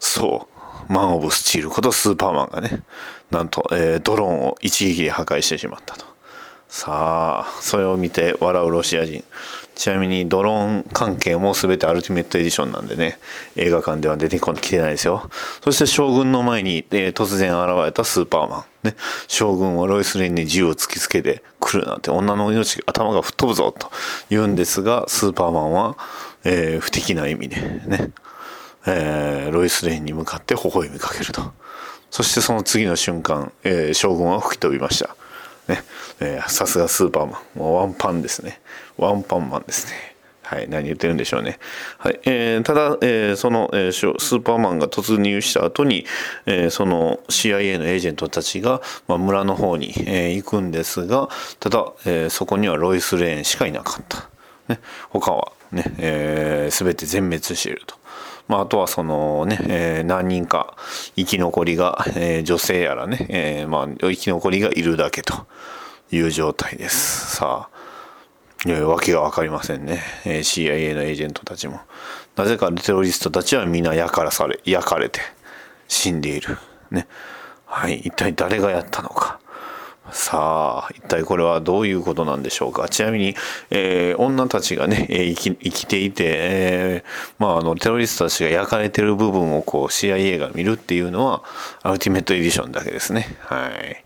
そうマン・オブ・スチールことスーパーマンがねなんと、えー、ドローンを一撃で破壊してしまったと。さあそれを見て笑うロシア人ちなみにドローン関係も全てアルティメットエディションなんでね、映画館では出てきてないですよ。そして将軍の前に、えー、突然現れたスーパーマン。ね、将軍はロイス・レインに銃を突きつけてくるなんて女の命頭が吹っ飛ぶぞと言うんですが、スーパーマンは、えー、不敵な意味でね、えー、ロイス・レインに向かって微笑みかけると。そしてその次の瞬間、えー、将軍は吹き飛びました。ね、えさすがスーパーマン。もうワンパンですね。ワンパンマンですね。はい、何言ってるんでしょうね。はい、えー、ただ、えー、その、えー、スーパーマンが突入した後に、えー、その CIA のエージェントたちが、まあ、村の方に、えー、行くんですが、ただ、えー、そこにはロイス・レーンしかいなかった。ね、他はね、えー、全て全滅していると。まあ、あとはそのね、えー、何人か生き残りが、えー、女性やらね、えー、まあ、生き残りがいるだけという状態です。さあ、いやわけが分かりませんね、え、CIA のエージェントたちも。なぜかテロリストたちは皆焼からされ、焼かれて死んでいる。ね。はい、一体誰がやったのか。さあ、一体これはどういうことなんでしょうか？ちなみに、えー、女たちがね、えー、生き生きていて、えー、まあ、あの、テロリストたちが焼かれてる部分をこう CIA が見るっていうのは、アルティメットエディションだけですね。はい。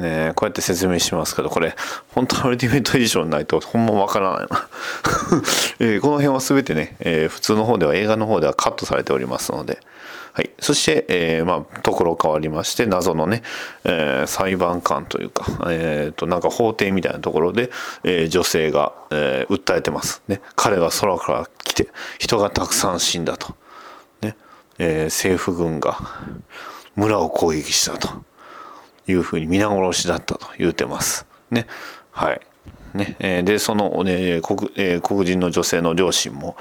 ねこうやって説明しますけど、これ、本当アルティメットエディションないとほんまわからないな えー、この辺は全てね、えー、普通の方では映画の方ではカットされておりますので、はい、そして、えー、まあ、ところ変わりまして謎のね、えー、裁判官というか、えーと、なんか法廷みたいなところで、えー、女性が、えー、訴えてます、ね、彼が空から来て人がたくさん死んだと、ね。えー、政府軍が村を攻撃したと。いうふうに皆殺しだったと言うてます。ね。はい。ね。え、でその、ね黒えー、黒人の女性の両親も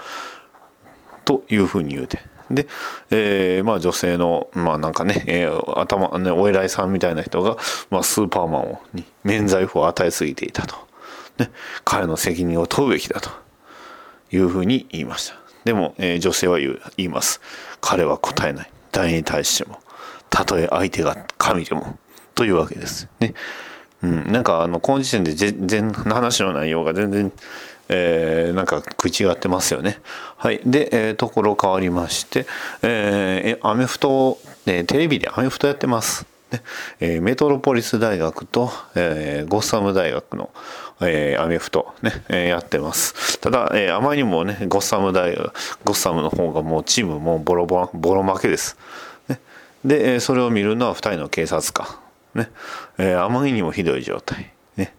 というふうに言うてで、えー、まあ女性の、まあなんかね、えー、頭、ね、お偉いさんみたいな人が、まあスーパーマンを、に免罪符を与えすぎていたと。ね、彼の責任を問うべきだというふうに言いました。でも、えー、女性は言う言います。彼は答えない。誰に対しても。たとえ相手が神でも。というわけです。ね。うん、なんかあのこの時点で全然話の内容が全然えー、なんか食い違ってますよね。はい。で、えー、ところ変わりまして、えー、アメフト、えー、テレビでアメフトやってます。ねえー、メトロポリス大学と、えー、ゴッサム大学の、えー、アメフトね、えー、やってます。ただ、えー、あまりにもね、ゴッサム大学、ゴッサムの方がもうチームもうボロボロ、ボロ負けです。ね、で、えー、それを見るのは2人の警察官。ね、えー、あまりにもひどい状態。ね、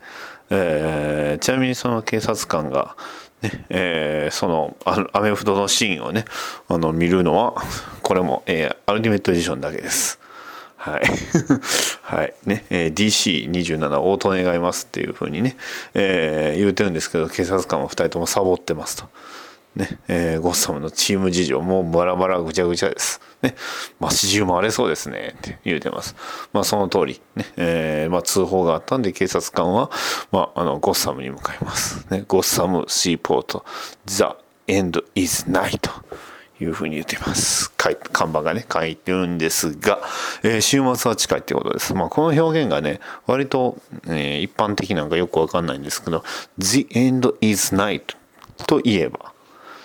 えー、ちなみにその警察官が、ねえー、そのアメフトのシーンをねあの見るのはこれも、えー、アルティメットエディションだけです。はい。はい。ね、えー、DC27 応答願いますっていうふうにね、えー、言うてるんですけど、警察官は2人ともサボってますと。ね、えー、ゴッサムのチーム事情もバラバラぐちゃぐちゃです。ね、街中回れそうですねって言うてます。まあその通り、ね、えー、まあ通報があったんで警察官は、まああの、ゴッサムに向かいます。ね、ゴッサムシーポート、The End is Night というふうに言ってます。看板がね、書いてるんですが、えー、週末は近いってことです。まあこの表現がね、割と、えー、一般的なんかよくわかんないんですけど、The End is Night といえば、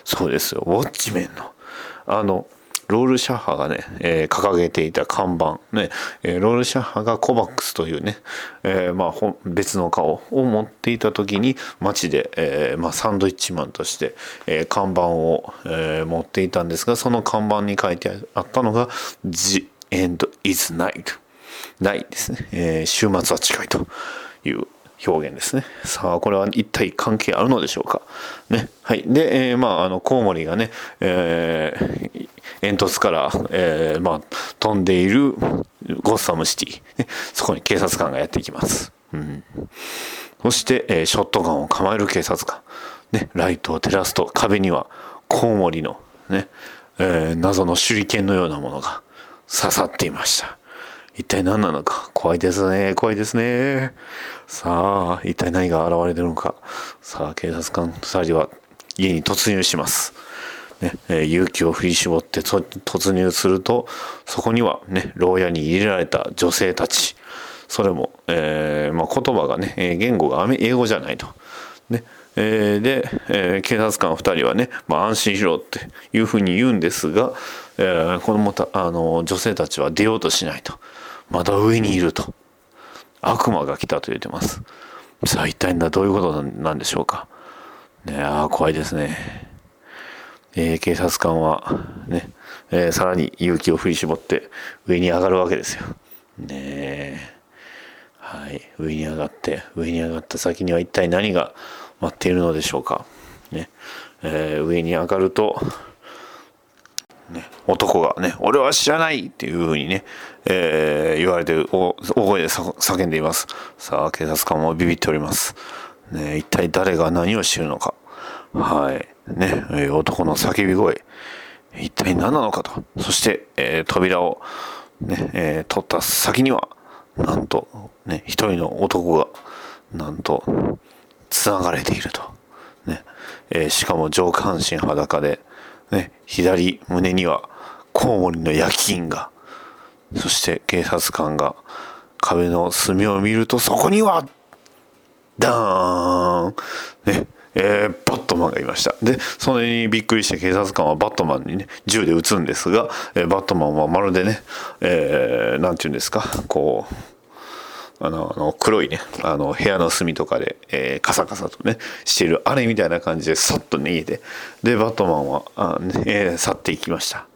そうですよ、ウォッチメンの、あの、ロールシャッハがね、えー、掲げていた看板、ね、えー、ロールシャッハがコバックスというね、えー、まあ、別の顔を持っていた時に街で、えー、まあ、サンドイッチマンとして、えー、看板を、えー、持っていたんですが、その看板に書いてあったのが、The end is night。ないですね。えー、週末は近いという表現ですね。さあ、これは一体関係あるのでしょうか？ね。はい。で、えー、まあ、あの、コウモリがね、えー、煙突から、えー、まあ、飛んでいるゴッサムシティ、ね。そこに警察官がやってきます。うん。そして、えー、ショットガンを構える警察官。ね。ライトを照らすと壁にはコウモリのね、えー、謎の手裏剣のようなものが刺さっていました。一体何なのか？怖いですね。怖いですね。さあ、一体何が現れてるのか？さあ、警察官2人は家に突入します。ね、えー、勇気を振り絞って突入すると、そこにはね、牢屋に入れられた女性たち。それも、えー、まあ、言葉がね、言語が英語じゃないと。ね、えー、で、えー、警察官2人はね、まあ、安心しろっていうふうに言うんですが、えー、子供たあの女性たちは出ようとしないと。まだ上にいると。悪魔が来たと言ってます。さあ一体どういうことなんでしょうか。ねあ怖いですね。えー、警察官はね、えー、さらに勇気を振り絞って上に上がるわけですよ。ねえはい、上に上がって上に上がった先には一体何が待っているのでしょうか。ねえー、上に上がるとね、男がね、俺は知らないっていうふうにね、えー、言われて大声で叫んでいます。さあ、警察官もビビっております。ね、一体誰が何を知るのか。はいね、え男の叫び声一体何なのかとそして、えー扉をね、えー取った先にはなんとね一人の男がなんとつながれていると、ねえーしかも上半身裸で、ね、左胸にはコウモリの焼き印がそして警察官が壁の隅を見るとそこにはダーン。ね。えーバットマンがいました。でそれにびっくりして警察官はバットマンにね銃で撃つんですが、えーバットマンはまるでね、えーなんていうんですかこうあのあの黒いねあの部屋の隅とかで、えーカサカサとねしてるあれみたいな感じでさっと逃げてでバットマンはあ、ねえー去っていきました。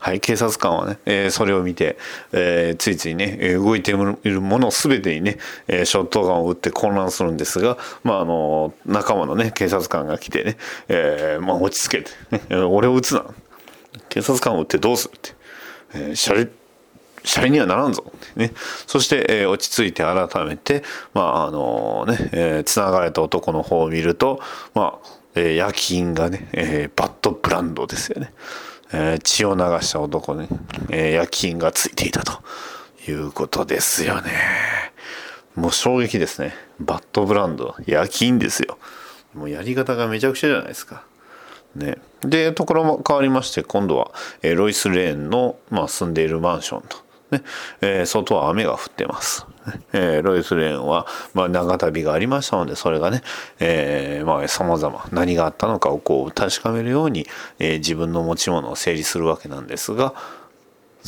はい、警察官はね、えーそれを見て、えーついついね、動いているもの全てにね、えーショットガンを撃って混乱するんですが、まあ、あの仲間のね警察官が来てね、えーまあ、落ち着けて、俺を撃つな警察官を撃ってどうするって、えーシャレシャレにはならんぞね。そして、えー落ち着いて改めて、まあ、あのね、えー繋がれた男の方を見ると、まあ、えー夜勤がね、えーバッドブランドですよね。えー血を流した男に、えー夜勤がついていたということですよね。もう衝撃ですね。バッドブランド、夜勤ですよ。もうやり方がめちゃくちゃじゃないですか。ね、でところも変わりまして今度は、えーロイス・レーンの、まあ、住んでいるマンションと、ねえー外は雨が降ってます、えーロイス・レーンは、まあ、長旅がありましたのでそれがねえーまあ様々何があったのかをこう確かめるように、えー自分の持ち物を整理するわけなんですが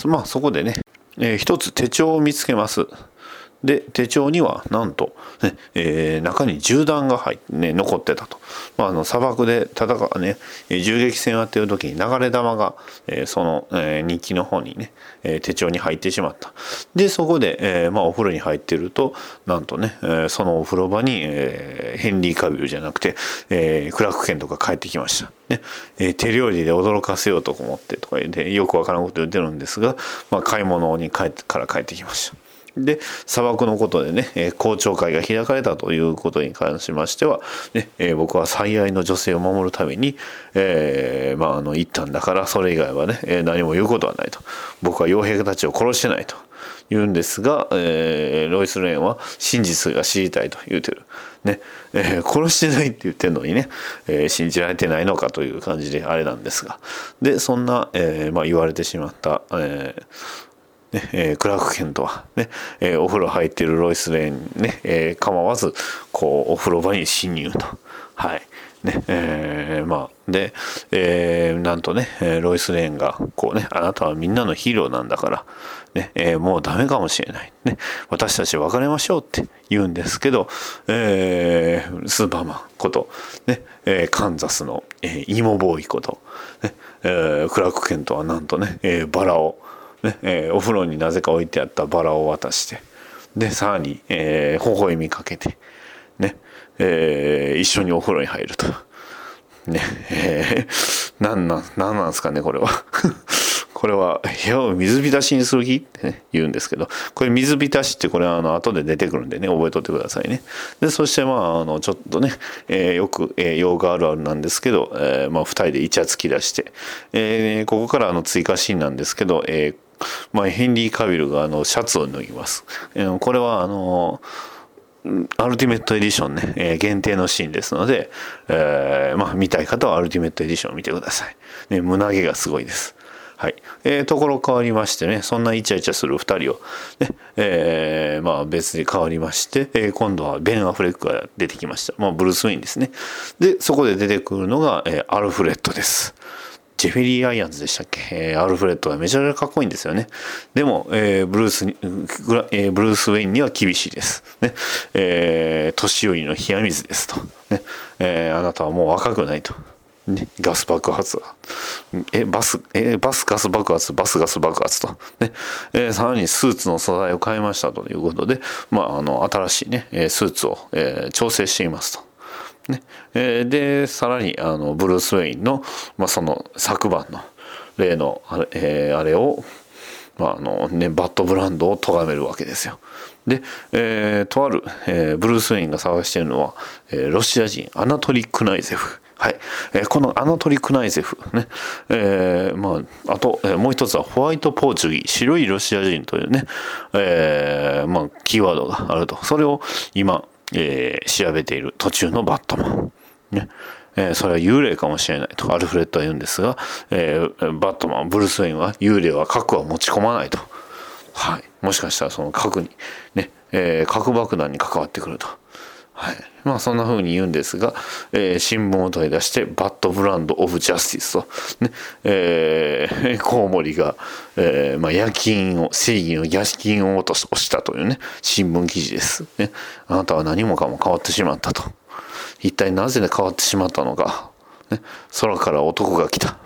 まあそこでね、えー一つ手帳を見つけます。で手帳にはなんと、ねえー中に銃弾が入って、ね、残ってたと、まあ、あの砂漠で戦うね銃撃戦をやっている時に流れ弾が、えーその、えー日記の方にね、えー手帳に入ってしまった。でそこで、えーまあ、お風呂に入ってるとなんとね、えーそのお風呂場に、えーヘンリー・カビルじゃなくて、えークラーク・ケントが帰ってきました、ねえー手料理で驚かせようと思ってとか言ってよくわからんこと言ってるんですが、まあ、買い物に帰ってから帰ってきました。で砂漠のことでね、え公聴会が開かれたということに関しましては、ねえ僕は最愛の女性を守るために、えーまあ、あの行ったんだからそれ以外はね、え何も言うことはないと僕は傭兵たちを殺してないと言うんですが、えーロイス・レーンは真実が知りたいと言うてる。ねえ殺してないって言ってるのにね、え信じられてないのかという感じであれなんですがでそんな、えまあ、言われてしまった、えーねえークラーク・ケントは、ねえーお風呂入っているロイス・レーンね、えー構わずこうお風呂場に侵入と。はいねえーまあで、えーなんとね、ロイス・レーンがこうねあなたはみんなのヒーローなんだから、ねえーもうダメかもしれない、ね、私たち別れましょうって言うんですけど、えースーパーマンこと、ねえーカンザスの、えーイモボーイこと、ねえークラーク・ケントはなんとね、えーバラをねえーお風呂になぜか置いてあったバラを渡してでさらに、えー微笑みかけてね、えー一緒にお風呂に入ると。ねえー、なんなん、なんなんですかね、これは。これは部屋を水浸しにする気？って、ね、言うんですけどこれ水浸しってこれはあの後で出てくるんでね覚えとってくださいねでそしてまああのちょっとね、えーよく、えー、洋画あるあるなんですけど、えーまあ、2人でイチャつき出して、えーここからあの追加シーンなんですけど、えー まあ、ヘンリー・カビルがあのシャツを脱ぎます、えーこれはあのアルティメットエディションね、えー限定のシーンですので、えーまあ、見たい方はアルティメットエディションを見てください。ね、胸毛がすごいです。はい。えーところ変わりましてね、そんなイチャイチャする二人を、ね、えーまあ別に変わりまして、えー今度はベン・アフレックが出てきました。まあブルース・ウェインですね。で、そこで出てくるのが、えーアルフレッドです。ジェフェリー・アイアンズでしたっけ、えーアルフレッドはめちゃくちゃかっこいいんですよね。でも、えーブルースに、えーブルース・ウェインには厳しいです。ね。えー年寄りの冷や水ですと。ね。えーあなたはもう若くないと。ね、ガス爆発が。え、バス、え、バスガス爆発、バスガス爆発と。ね。えーさらにスーツの素材を変えましたということで、まあ、あの、新しいね、スーツを、えー調整していますと。ねえでさらにあのブルース・ウェインの,、まあその昨晩の例のあれ,、えーあれを、まああのね、バッドブランドを咎めるわけですよ。で、えーとある、えーブルース・ウェインが探しているのは、えーロシア人アナトリッ・クナイゼフ。はい。えーこのアナトリッ・クナイゼフね。えーまあ、あと、えーもう一つはホワイト・ポーチュギー、白いロシア人というね、えーまあ、キーワードがあると。それを今、えー調べている途中のバットマン。ね。えーそれは幽霊かもしれないとアルフレッドは言うんですが、えーバットマン、ブルース・ウェインは幽霊は核は持ち込まないと。はい。もしかしたらその核に、ね、えー核爆弾に関わってくると。はい。まあそんな風に言うんですが、えー新聞を取り出して、バッドブランド・オブ・ジャスティスと、ね、えー コウモリが、えーまあ夜勤を、正義の夜勤を落とし押したというね、新聞記事です。ね。あなたは何もかも変わってしまったと。一体なぜ変わってしまったのか。ね、空から男が来た。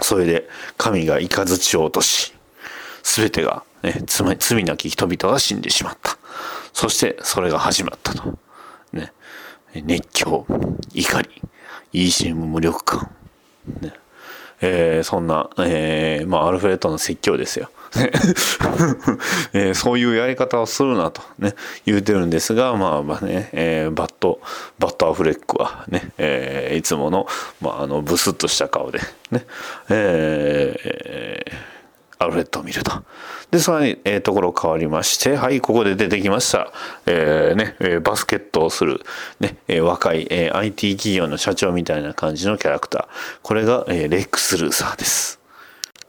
それで神が雷を落とし、すべてが、ね、罪なき人々が死んでしまった。そしてそれが始まったと。熱狂、怒り、イーシム無力感。ねえーそんな、えーまあ、アルフレッドの説教ですよ。えーそういうやり方をするなとね、言うてるんですが、まあまあね、えーバット、バットアフレックはね、えーいつもの、まあ、あの、ブスッとした顔で、ね、えーアルフレッドを見ると。で、さらに、えーところ変わりまして、はい、ここで出てきました。えーね、えーバスケットをする、ね、えー若い、えー IT 企業の社長みたいな感じのキャラクター。これが、えーレックス・ルーサーです。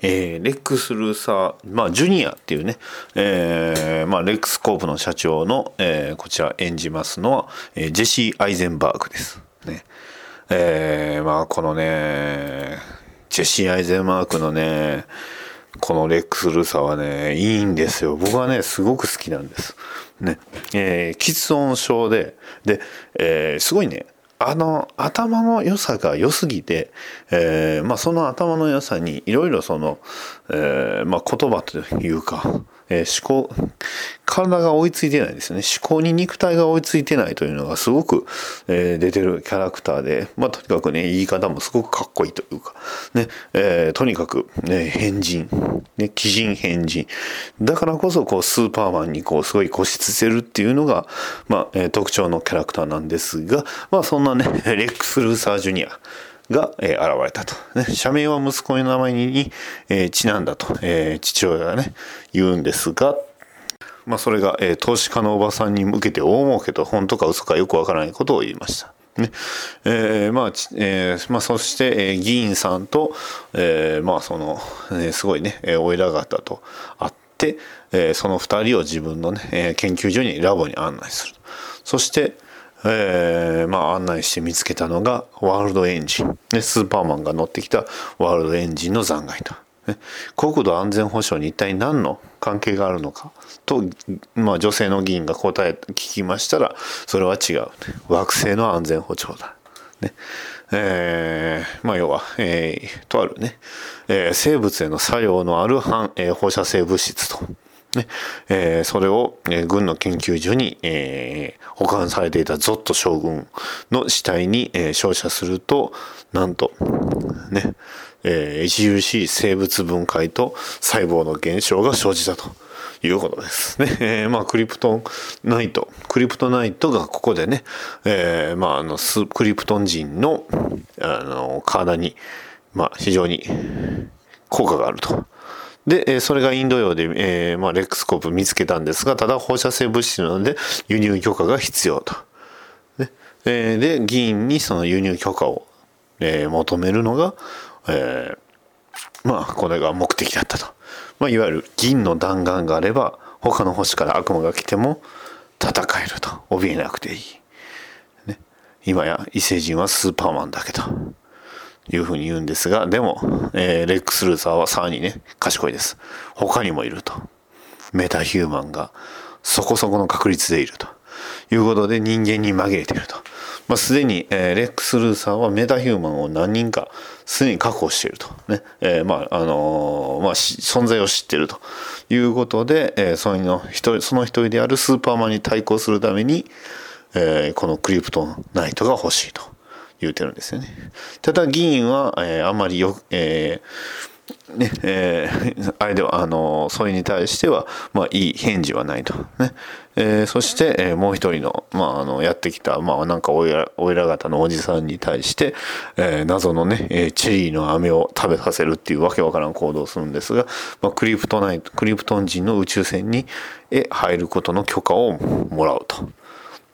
えーレックス・ルーサー、まあ、ジュニアっていうね、えーまあ、レックスコープの社長の、えーこちら演じますのは、えージェシー・アイゼンバーグです。ね。えーまあ、このね、ジェシー・アイゼンバーグのね、このレックス・ルーサーはね、いいんですよ。僕はね、すごく好きなんです。ね。えー、喫音症で、で、えーすごいね、あの、頭の良さが良すぎて、えーまあ、その頭の良さにいろいろその、えーまあ、言葉というか、えー思考、体が追いついてないですよね。思考に肉体が追いついてないというのがすごく、えー出てるキャラクターで、まあ、とにかくね、言い方もすごくかっこいいというか、ね、えーとにかく、ね、変人、ね、鬼人変人。だからこそ、こう、スーパーマンにこう、すごい固執してるっていうのが、まあ、えー特徴のキャラクターなんですが、まあ、そんなね、レックス・ルーサー・ジュニア。が、えー現れたと。ね、社名は息子の名前に、えーちなんだと、えー父親がね、言うんですが、まあ、それが、えー投資家のおばさんに向けて大儲けと本当か嘘かよくわからないことを言いました。ねえーまあえーまあ、そして、えー議員さんと、えーまあその、ねすごいね、えーお偉方と会って、えーその2人を自分のね、えー研究所にラボに案内するそして、えーまあ、案内して見つけたのがワールドエンジン、ね、スーパーマンが乗ってきたワールドエンジンの残骸と。ね国土安全保障に一体何の関係があるのかと、まあ、女性の議員が答え聞きましたらそれは違う惑星の安全保障だ。ねえーまあ、要は、えーとあるね、えー生物への作用のある反、えー放射性物質と。ねえーそれを、えー軍の研究所に、えー保管されていたゾット将軍の死体に、えー照射するとなんとね、えー著しい生物分解と細胞の減少が生じたということですね。えーまあクリプトンナイトクリプトナイトがここでね、えーまああのスクリプトン人のあの体にまあ非常に効果があると。で、それがインド洋で、えーまあ、レックスコープ見つけたんですが、ただ放射性物質なので輸入許可が必要と。ねえーで、議員にその輸入許可を、えー求めるのが、えーまあ、これが目的だったと。まあ、いわゆる銀の弾丸があれば、他の星から悪魔が来ても戦えると。怯えなくていい。ね、今や異星人はスーパーマンだけと。いうふうに言うんですが、でも、えーレックス・ルーサーはさらにね、賢いです。他にもいると。メタヒューマンがそこそこの確率でいると。いうことで人間に紛れていると。まあ、すでに、えーレックス・ルーサーはメタヒューマンを何人かすでに確保していると。ね。えーまあ、あのーまあ、存在を知っているということで、えーその一人、その一人であるスーパーマンに対抗するために、えーこのクリプトンナイトが欲しいと言うてるんですよね。ただ議員は、えーあまりよ、えーねえー、あれではあのそれに対しては、まあ、いい返事はないとね、えー、そして、えー、もう一人の,、まあ、あのやってきた、まあ、なんかおいらおいら方のおじさんに対して、えー、謎のね、えー、チェリーの飴を食べさせるっていうわけわからん行動をするんですが、まあ、クリプトナイトクリプトン人の宇宙船にへ入ることの許可をもらうと。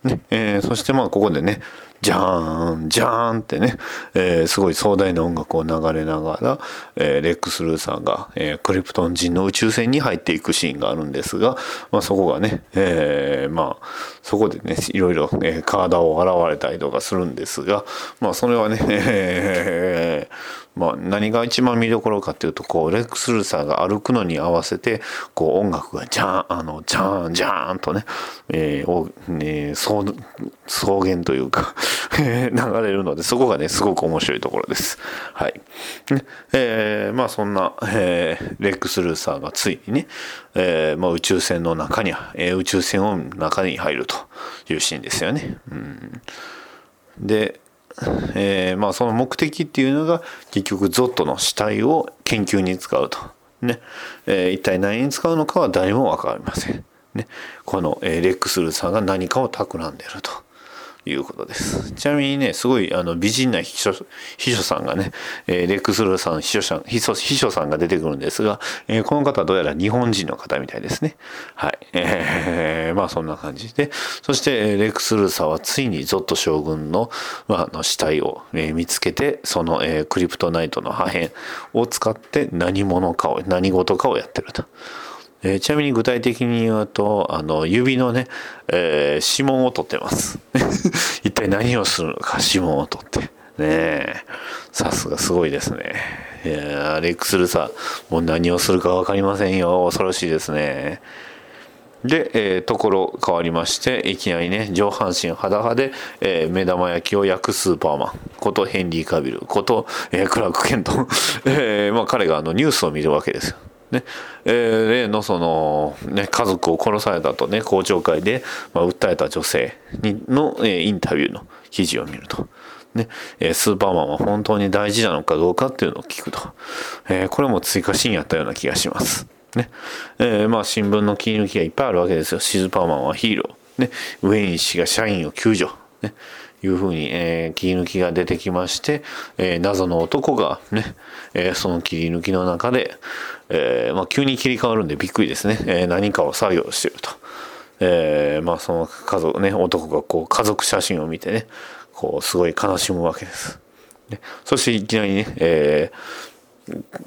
ねえー、そしてまあここでねジャーン、ジャーンってね、えー、すごい壮大な音楽を流れながら、えー、レックス・ルーさんが、えー、クリプトン人の宇宙船に入っていくシーンがあるんですが、まあ、そこがね、え、まあ、そこでね、いろいろ、え、体を洗われたりとかするんですが、まあ、それはね、えー、まあ、何が一番見どころかっていうとこうレックス・ルーサーが歩くのに合わせてこう音楽がジャーンあのジャーンジャーンとね,、えーね草草原というか 流れるのでそこがねすごく面白いところです。はい。えー、まあそんな、えー、レックス・ルーサーがついにね、えーまあ、宇宙船の中に、えー、宇宙船の中に入るというシーンですよね。うん、でえー、まあその目的っていうのが結局ゾットの死体を研究に使うと。ね。えー、一体何に使うのかは誰も分かりません。ね。この、えー、レックスルーさんが何かを企んでると。いうことです。ちなみにね、すごいあの美人な秘書秘書さんがね、えー、レックスルーさん秘書さん秘書秘書さんが出てくるんですが、えー、この方はどうやら日本人の方みたいですね。はい。えー、まあそんな感じで、そしてレックスルーさんはついにゾット将軍の,、まあ、の死体を、えー、見つけて、その、えー、クリプトナイトの破片を使って何者かを、何事かをやってると。えー、ちなみに具体的に言うと、あの、指のね、えー、指紋を取ってます。一体何をするのか、指紋を取って。ねえ、さすがすごいですね。いやレックスルさ、もう何をするか分かりませんよ。恐ろしいですね。で、えー、ところ変わりまして、いきなりね、上半身裸で、えー、目玉焼きを焼くスーパーマンことヘンリー・カビルこと、えー、クラーク・ケント、えーまあ、彼があのニュースを見るわけですよ。ねえー、例のその、ね、家族を殺されたとね公聴会で、まあ、訴えた女性にの、えー、インタビューの記事を見ると。ねえー、スーパーマンは本当に大事なのかどうかっていうのを聞くと、えー、これも追加シーンやったような気がします。ねえー、まあ新聞の切り抜きがいっぱいあるわけですよ。スーパーマンはヒーロー。ね、ウェイン氏が社員を救助。ねいうふうに、えー、切り抜きが出てきまして、えー、謎の男がね、えー、その切り抜きの中で、えー、まあ、急に切り替わるんでびっくりですね、えー、何かを作業してると。えー、まあその家族ね男がこう家族写真を見てねこうすごい悲しむわけです。ね、そしていきなりね、えー、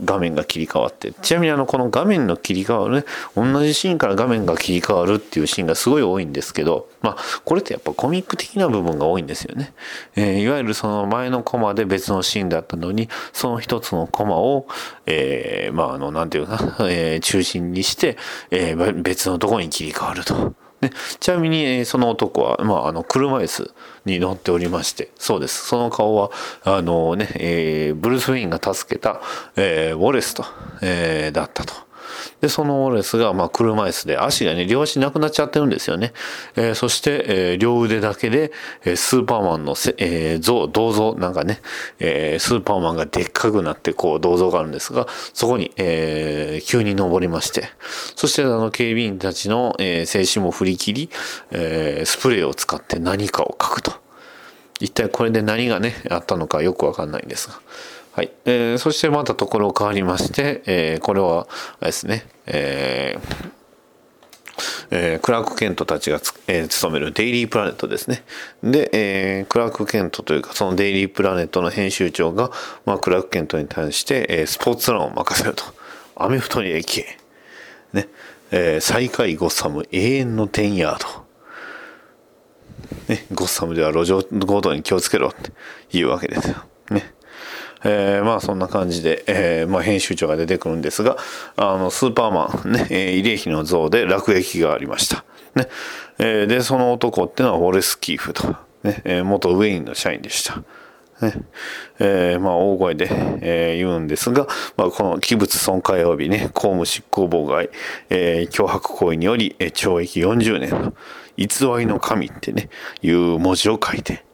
画面が切り替わってちなみにあのこの画面の切り替わるね同じシーンから画面が切り替わるっていうシーンがすごい多いんですけどまあこれってやっぱコミック的な部分が多いんですよね、えー、いわゆるその前のコマで別のシーンだったのにその一つのコマを、えー、まああのなんていうかな、えー、中心にして、え、別のとこに切り替わると。ね、ちなみに、その男は、まあ、あの、車椅子に乗っておりまして、そうです。その顔は、あのね、えー、ブルース・ウィンが助けた、えー、ウォレスと、えー、だったと。で、そのウォレスが、まあ、車椅子で、足がね、両足なくなっちゃってるんですよね。えー、そして、えー、両腕だけで、えー、スーパーマンのせ、えー、像、銅像、なんかね、えー、スーパーマンがでっかくなって、こう、銅像があるんですが、そこに、えー、急に登りまして、そして、あの、警備員たちの、えー、静止も振り切り、えー、スプレーを使って何かを書くと。一体これで何がね、あったのかよくわかんないんですが。はい。えー、そしてまたところ変わりまして、えー、これは、あれですね、えー、えー、クラーク・ケントたちがつ、えー、勤めるデイリープラネットですね。で、えー、クラーク・ケントというか、そのデイリープラネットの編集長が、まあ、クラーク・ケントに対して、えー、スポーツランを任せると。アメフトに駅へ。ね。えー、最下位ゴッサム永遠の10ヤード。ね、ゴッサムでは路上強盗に気をつけろっていうわけですよ。ね。えー、まあそんな感じで、えー、まあ編集長が出てくるんですが、あの、スーパーマンね、慰霊碑の像で落書がありました。ね。え、で、その男っていうのはウォレス・キーフと、ね、え、元ウェインの社員でした。ねえー、まあ大声で、えー、言うんですが、まあ、この器物損壊及びね、公務執行妨害、えー、脅迫行為により、えー、懲役40年の偽りの神ってね、いう文字を書いて、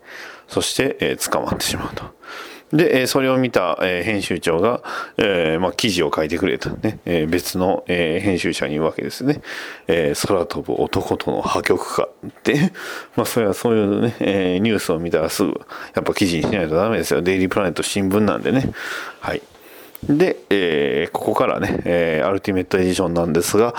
そして、えー、捕まってしまうと。で、えそれを見た、え編集長が、えまあ、記事を書いてくれたね、え別の、え編集者に言うわけですね。え空飛ぶ男との破局かって、まあ、それはそういうね、えニュースを見たらすぐ、やっぱ記事にしないとダメですよ。デイリープラネット新聞なんでね。はい。で、えー、ここからね、え、アルティメットエディションなんですが、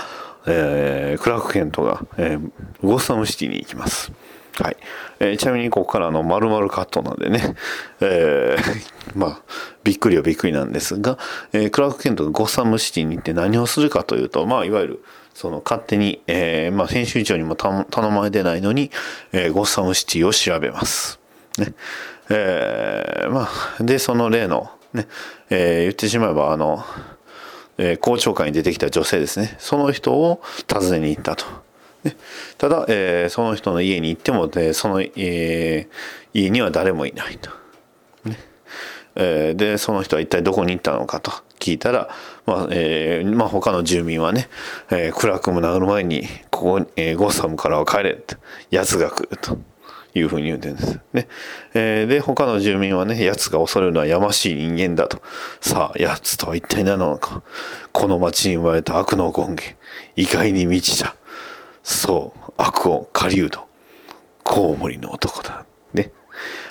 えー、クラーク・ケントが、えー、ゴッサムシティに行きます。はい。えー、ちなみにここからの丸々カットなんでね、えー、まあ、びっくりはびっくりなんですが、えー、クラーク・ケントがゴッサムシティに行って何をするかというと、まあ、いわゆる、その勝手に、えー、まあ、編集長にも頼まれてないのに、えー、ゴッサムシティを調べます。ね。えー、まあ、で、その例の、ね、えー、言ってしまえば、あの、えー、公聴会に出てきた女性ですね。その人を訪ねに行ったと。ただ、えー、その人の家に行っても、でその、えー、家には誰もいないと。ねえー、で、その人は一体どこに行ったのかと聞いたら、まあ、えー、まあ、他の住民はね、えー、暗くも殴る前に、ここ、えー、ゴッサムからは帰れって、奴が来ると。いうふうに言うてんです。ね。えー、で、他の住民はね、奴が恐れるのはやましい人間だと。さあ、奴とは一体何なのか。この町に生まれた悪の権限。意外に満ちた。そう、悪を狩人。コウモリの男だ。ね。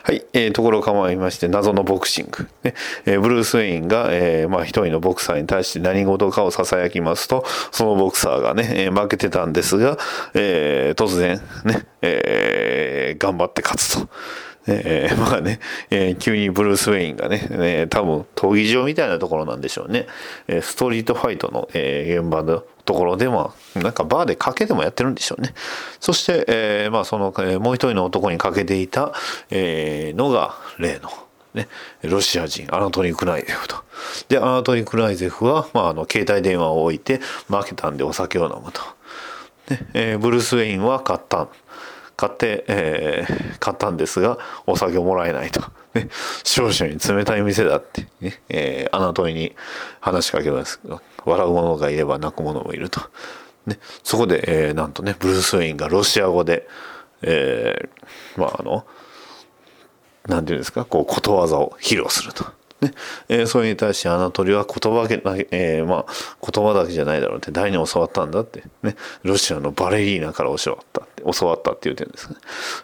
はい、えー、ところ構いまして謎のボクシング、ねえー、ブルース・ウェインが、えー、まあ、一人のボクサーに対して何事かを囁きますとそのボクサーがね、えー、負けてたんですが、えー、突然ね、えー、頑張って勝つと。えー、まあね、えー、急にブルース・ウェインがね、えー、多分闘技場みたいなところなんでしょうね、え、ストリートファイトの、え、現場のところでもなんかバーで賭けでもやってるんでしょうねそして、え、まあその、え、もう一人の男にかけていた、えー、のが例のね、ロシア人アナトリー・クライゼフと。で、アナトリー・クライゼフは、まあ、あの、携帯電話を置いて、負けたんでお酒を飲むと。ね、え、ブルース・ウェインは買った。買って、えー、買ったんですが、お酒もらえないと。ね、少々に冷たい店だって、ね、えー、アナトリに話しかけます笑う者がいれば泣く者もいると。ね、そこで、えー、なんとね、ブルース・ウェインがロシア語で、えー、まああの、なんていうんですか、こう、ことわざを披露すると。ね。えー、それに対してアナトリは言葉だけ、えー、まあ、言葉だけじゃないだろうって誰に教わったんだって、ね、ロシアのバレリーナから教わったって教わったっていう点ですね、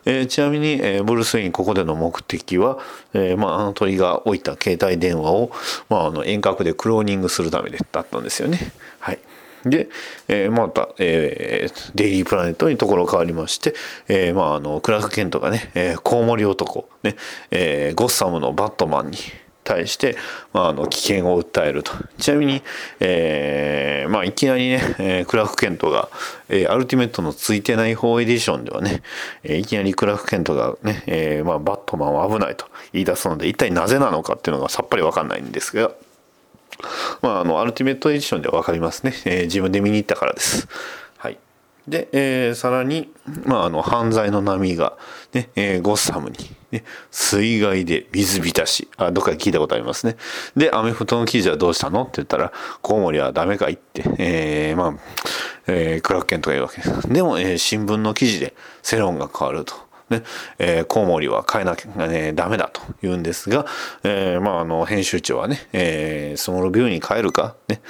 えー、ちなみに、えー、ブルース・ウィンここでの目的は、えーまあ、アナトリが置いた携帯電話を、まあ、あの遠隔でクローニングするためでだったんですよね。はい。で、えー、また、えー、デイリープラネットにところ変わりまして、えー、まあ、あの、クラーク・ケントがね、えー、コウモリ男、ね、えー、ゴッサムのバットマンに、対して、まあ、あの危険を訴えるとちなみに、えーまあ、いきなりね、えー、クラーク・ケントが、えー、アルティメットのついてない方エディションではね、えー、いきなりクラーク・ケントがね、えーまあ、バットマンは危ないと言い出すので一体なぜなのかっていうのがさっぱり分かんないんですが、まあ、あのアルティメットエディションでは分かりますね、えー、自分で見に行ったからです。で、えー、さらに、まあ、あの犯罪の波が、ねえー、ゴッサムに、ね、水害で水浸し。あどっかで聞いたことありますね。でアメフトの記事はどうしたのって言ったらコウモリはダメかいって、えー、まあ、えー、クラッケンとか言うわけです。でも、えー、新聞の記事で世論が変わると。ねえー、コウモリは変えなきゃ、ね、ダメだと言うんですが、えーまあ、あの編集長はね、えー、スモールビューに変えるか、ね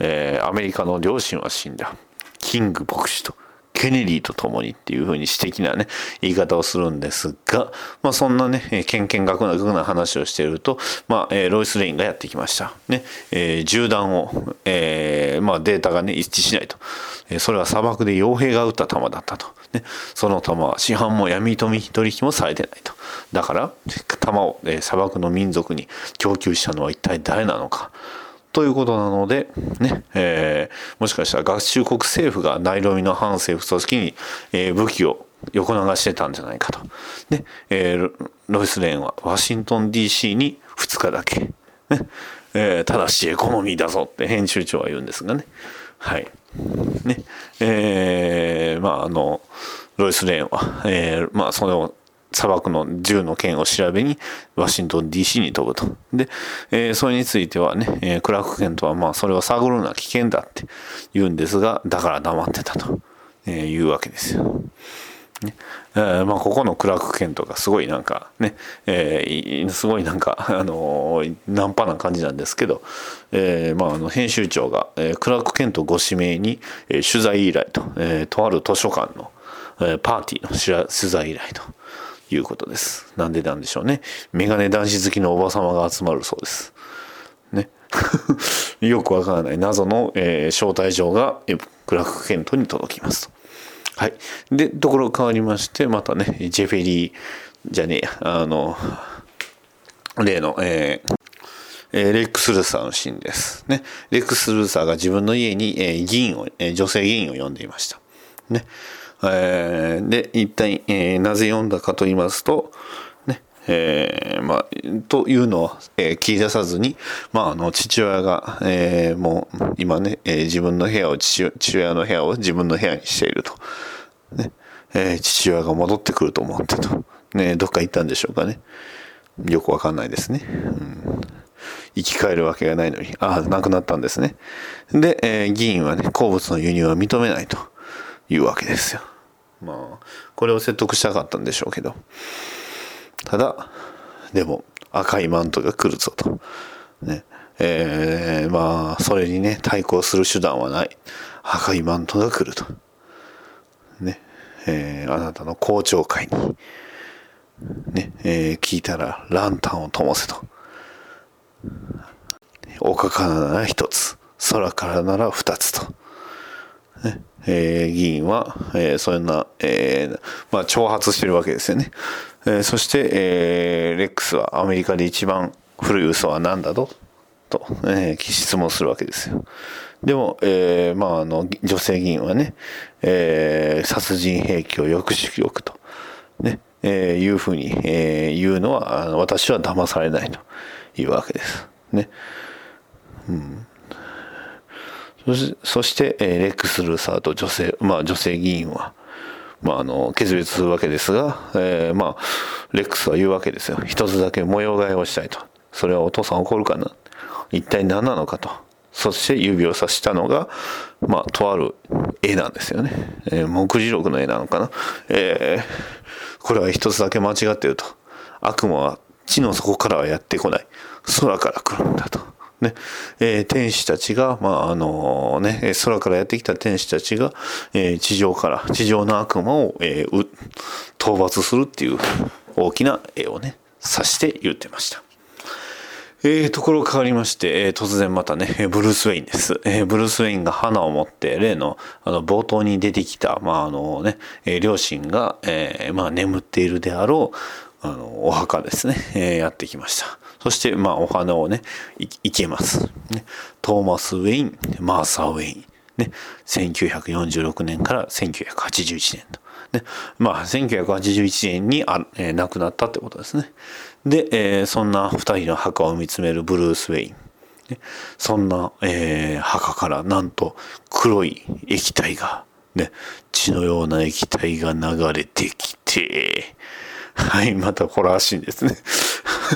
えー、アメリカの両親は死んだ。キング牧師と。ケネディと共にっていうふうに私的なね、言い方をするんですが、まあそんなね、けんけんがくなくな話をしていると、まあ、えー、ロイス・レインがやってきました。ね、えー、銃弾を、えー、まあデータがね、一致しないと。えー、それは砂漠で傭兵が撃った弾だったと。ね、その弾は市販も闇富取引もされてないと。だから、弾を、えー、砂漠の民族に供給したのは一体誰なのか。ということなので、ね、えー、もしかしたら合衆国政府がナイロビの反政府組織に、えー、武器を横流してたんじゃないかと。で、えー、ロイス・レーンはワシントン DC に2日だけ、ねえー、ただしエコノミーだぞって編集長は言うんですがね。はい。ね、えー、まああの、ロイス・レーンは、えー、まあそれを砂漠の銃の件を調べにワシントン DC に飛ぶと。で、えー、それについてはね、えー、クラークケントはまあそれを探るのは危険だって言うんですが、だから黙ってたと、えー、いうわけですよ。ねえーまあ、ここのクラーク・ケントがすごいなんかね、えー、すごいなんか、あのー、ナンパな感じなんですけど、えーまあ、あの編集長が、えー、クラーク・ケントご指名に、えー、取材依頼と、えー、とある図書館の、えー、パーティーの取材依頼ということです。なんでなんでしょうね。メガネ男子好きのおば様が集まるそうです。ね。よくわからない謎の、えー、招待状がクラーク・ケントに届きますと。はい。で、ところ変わりまして、またね、ジェフェリー、じゃねえや、あの、例の、えー、えレックス・ルーサーのシーンです。ね。レックス・ルーサーが自分の家に、えー、議員を、えー、女性議員を呼んでいました。ね。えー、で、一体、えー、なぜ呼んだかと言いますと、ね、えー、まあ、というのを、えー、切り出さずに、まあ、あの、父親が、えー、もう、今ね、えー、自分の部屋を父、父親の部屋を自分の部屋にしていると。ね、えー、父親が戻ってくると思ってと。ね、どっか行ったんでしょうかね。よくわかんないですね。うん生き返るわけがないのに、ああ、亡くなったんですね。で、えー、議員はね、鉱物の輸入は認めないというわけですよ。まあ、これを説得したかったんでしょうけど。ただ、でも、赤いマントが来るぞと。ね。えー、まあ、それにね、対抗する手段はない。赤いマントが来ると。ね。えー、あなたの公聴会に、ね、えー、聞いたら、ランタンを灯せと。丘からなら一つ、空からなら二つと。ね。えー、議員は、えー、そんな、えー、まあ、挑発してるわけですよね。えー、そして、えー、レックスはアメリカで一番古い嘘は何だと？と、えー、質問するわけですよ。でも、えー、まあ、あの、女性議員はね、えー、殺人兵器を抑止しておくと、ね、えー、いうふうに、えー、言うのは、私は騙されないというわけです。ね。うん。そして、えー、レックス・ルーサーと女性、まあ女性議員は、まああの、決別するわけですが、えー、まあ、レックスは言うわけですよ。一つだけ模様替えをしたいと。それはお父さん怒るかな一体何なのかと。そして指をさしたのが、まあ、とある絵なんですよね。えー、目次録の絵なのかな。えー、これは一つだけ間違ってると。悪魔は地の底からはやってこない。空から来るんだと。ね、えー、天使たちが、まあ、あのね、空からやってきた天使たちが、えー、地上から、地上の悪魔を、えー、討伐するっていう大きな絵をね、指して言ってました。えー、ところ変わりまして、えー、突然またね、ブルース・ウェインです。えー、ブルース・ウェインが花を持って、例の、あの、冒頭に出てきた、まあ、あのね、両親が、えー、まあ、眠っているであろう、あの、お墓ですね、えー、やってきました。そして、まあ、お花をね、いけます。ね、トーマス・ウェイン、マーサー・ウェイン。ね、1946年から1981年と。ね、まあ、1981年にあ、えー、亡くなったってことですね。で、えー、そんな二人の墓を見つめるブルース・ウェイン。ね、そんな、えー、墓からなんと黒い液体が、ね、血のような液体が流れてきて、はい、またホラーシーンですね。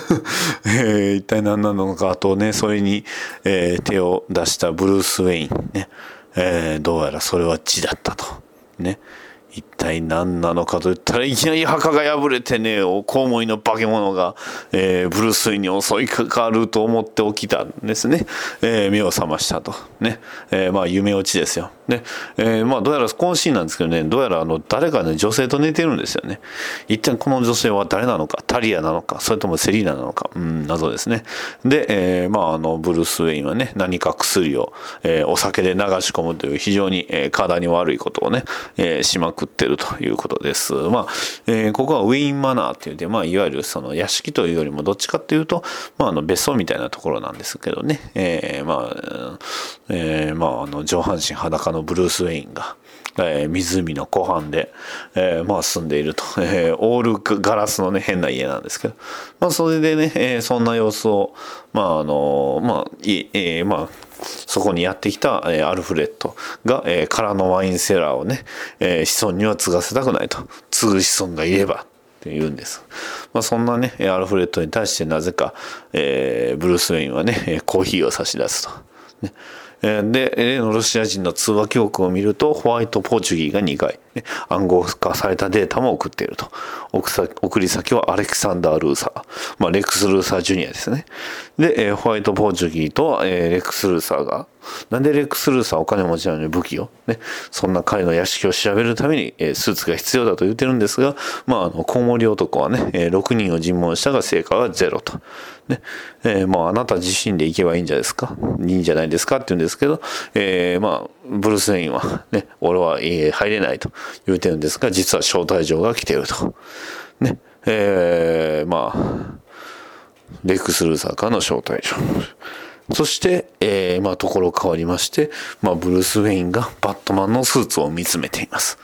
えー、一体何なのかとね、それに、えー、手を出したブルース・ウェインね、えー、どうやらそれは血だったと。ね。一体何なのかと言ったらいきなり墓が破れてねコウモリの化け物が、えー、ブルース・ウィンに襲いかかると思って起きたんですね、えー、目を覚ましたと。ね、えー、まあ夢落ちですよ。ね、え、まあどうやらこのシーンなんですけどねどうやらあの誰かね女性と寝てるんですよね。一体この女性は誰なのかタリアなのかそれともセリーナなのかうん謎ですね。で、え、まああのブルース・ウェインはね何か薬を、え、お酒で流し込むという非常に、え、体に悪いことをね、え、しまくってるということです。まあ、えー、ここはウィーンマナーって言って、まあ、いわゆるその屋敷というよりもどっちかっていうと、まあ、あの別荘みたいなところなんですけどね、えー、まあ、えー、まあ、あの上半身裸のブルース・ウェインが、えー、湖の湖畔で、えー、まあ住んでいると、えー、オールガラスのね変な家なんですけど、まあそれでね、えー、そんな様子を、まああのまあ、いえー、まあそこにやってきた、え、アルフレッドが、え、空のワインセラーをね、え、子孫には継がせたくないと継ぐ子孫がいればって言うんです。まあ、そんなねアルフレッドに対してなぜか、えー、ブルース・ウェインはねコーヒーを差し出すと。ねで、例のロシア人の通話記録を見ると、ホワイトポーチュギーが2回、暗号化されたデータも送っていると。送り先はアレキサンダー・ルーサー。まあ、レックス・ルーサー・ジュニアですね。で、ホワイトポーチュギーと、レックス・ルーサーが、なんでレックス・ルーサーお金持ちなのに武器を、ね、そんな彼の屋敷を調べるために、スーツが必要だと言ってるんですが、まあ、あの、コウモリ男はね、6人を尋問したが成果はゼロと。ね、えーまあ、あなた自身で行けばいいんじゃないですか？いいんじゃないですかって言うんですけど、えーまあ、ブルース・ウェインは、ね、俺は、入れないと言ってるんですが、実は招待状が来てると。ね、えーまあ、レックス・ルーサーからの招待状。そして、えーまあ、ところ変わりまして、まあ、ブルース・ウェインがバットマンのスーツを見つめています。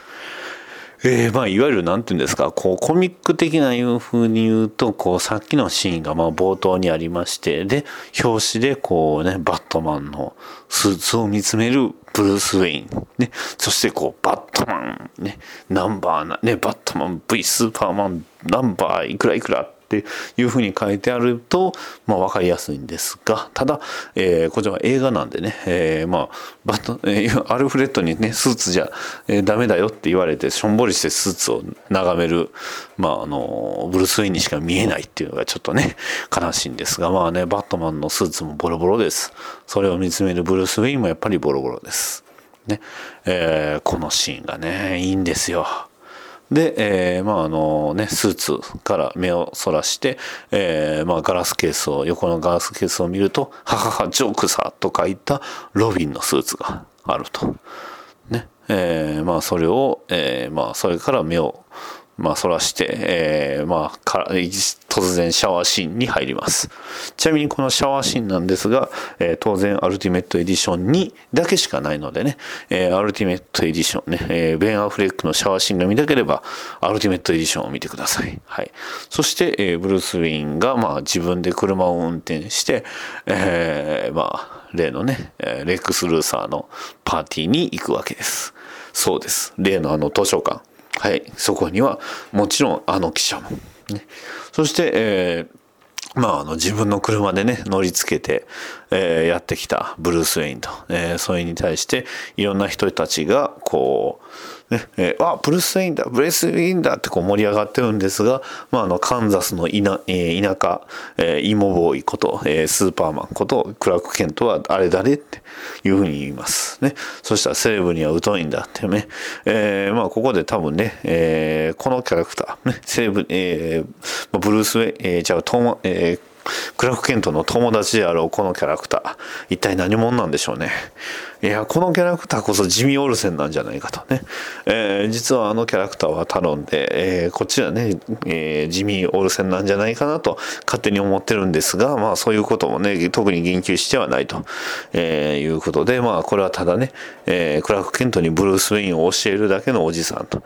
えーまあ、いわゆるなんて言うんですか、こう、コミック的ないう風に言うと、こう、さっきのシーンがまあ冒頭にありまして、で、表紙でこうね、バットマンのスーツを見つめるブルース・ウェイン。ね、そしてこう、バットマン、ね、ナンバーな、ね、バットマン V スーパーマンナンバーいくらいくらっていうふうに書いてあると、まあ、わかりやすいんですが、ただ、えーこちらは映画なんでね、えーまあ、バト、えーアルフレッドにね、スーツじゃ、えーダメだよって言われて、しょんぼりしてスーツを眺める、まあ、あの、ブルース・ウェインにしか見えないっていうのがちょっとね、悲しいんですが、まあね、バットマンのスーツもボロボロです。それを見つめるブルース・ウェインもやっぱりボロボロです。ね、えーこのシーンがね、いいんですよ。で、えーまああのね、スーツから目をそらして、えーまあガラスケースを、横のガラスケースを見ると、ははは、ジョークさと書いたロビンのスーツがあると。ね、えーまあそれを、えーまあそれから目を、まあ、そらして、えーまあ、から、突然シャワーシーンに入ります。ちなみにこのシャワーシーンなんですが、えー当然アルティメットエディションにだけしかないのでね、えーアルティメットエディションね、えーベン・アフレックのシャワーシーンが見たければ、アルティメットエディションを見てください。はい。そして、えーブルース・ウィンが、まあ、自分で車を運転して、えーまあ、例のね、レックス・ルーサーのパーティーに行くわけです。そうです。例のあの図書館。はい。そこには、もちろんあの記者も。ね、そして、えーまあ、あの自分の車でね乗りつけて、えーやってきたブルース・ウェインと、えーそれに対していろんな人たちがこう、ねえーあブルース・ウェインだブルース・ウェインだってこう盛り上がってるんですが、まあ、あのカンザスの田,、えー田舎、えーイモボーイこと、えースーパーマンことクラーク・ケントはあれ誰っていうふうに言います。ね。そしたらセレブには疎いんだってね、えーまあここで多分ね、えーこのキャラクター、ね、セレブ、えーブルース・ウェイン、えー、じゃあトーマ、えー eh, クラーク・ケントの友達であろうこのキャラクター。一体何者なんでしょうね。いやこのキャラクターこそジミー・オルセンなんじゃないかとね、えー実はあのキャラクターはタロンで、えーこっちはね、えージミー・オルセンなんじゃないかなと勝手に思ってるんですがまあそういうこともね特に言及してはないと、えーいうことでまあこれはただね、えークラーク・ケントにブルース・ウェインを教えるだけのおじさんと。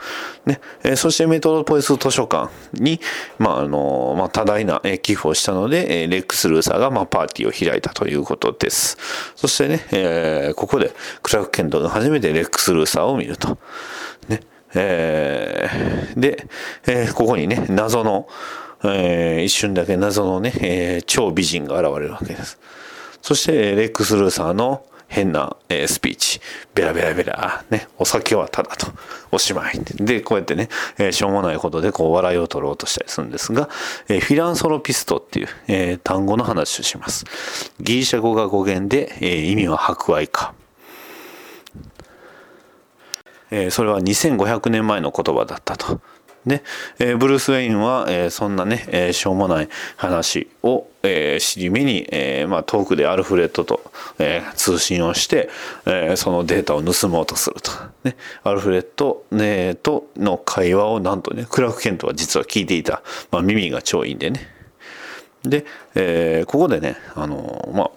ね、えーそしてメトロポリス図書館にまああのまあ多大な寄付をしたので、えレックス・ルーサーがまあパーティーを開いたということです。そしてね、えーここでクラーク・ケントが初めてレックス・ルーサーを見ると。ねえーで、えーここにね謎の、えー一瞬だけ謎のね、えー超美人が現れるわけです。そしてレックス・ルーサーの変な、えースピーチ。ベラベラベラ。ね。お酒はただと。おしまい。で、こうやってね、えーしょうもないことでこう笑いを取ろうとしたりするんですが、えーフィランソロピストっていう、え単語の話をします。ギリシャ語が語源で、え意味は博愛か。えそれは2500年前の言葉だったと。で、えーブルース・ウェインは、えーそんなね、えーしょうもない話を、えー尻目に、えーまあ、遠くでアルフレッドと、えー通信をして、えーそのデータを盗もうとすると。ね、アルフレッド、ね、との会話をなんとね、クラーク・ケントは実は聞いていた。まあ、耳が超いいんでね。で、えーここでね、あのまあ、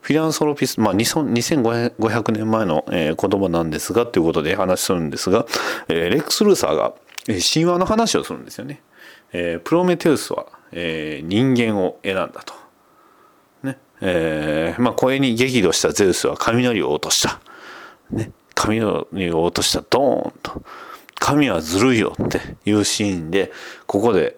フィランソロピス、まあ、2500年前の、えー言葉なんですが、ということで話するんですが、えーレックス・ルーサーが、神話の話をするんですよね。えープロメテウスは、えー人間を選んだと。ね。えーまあ、声に激怒したゼウスは雷を落とした。ね。雷を落とした、ドーンと。神はずるいよっていうシーンで、ここで、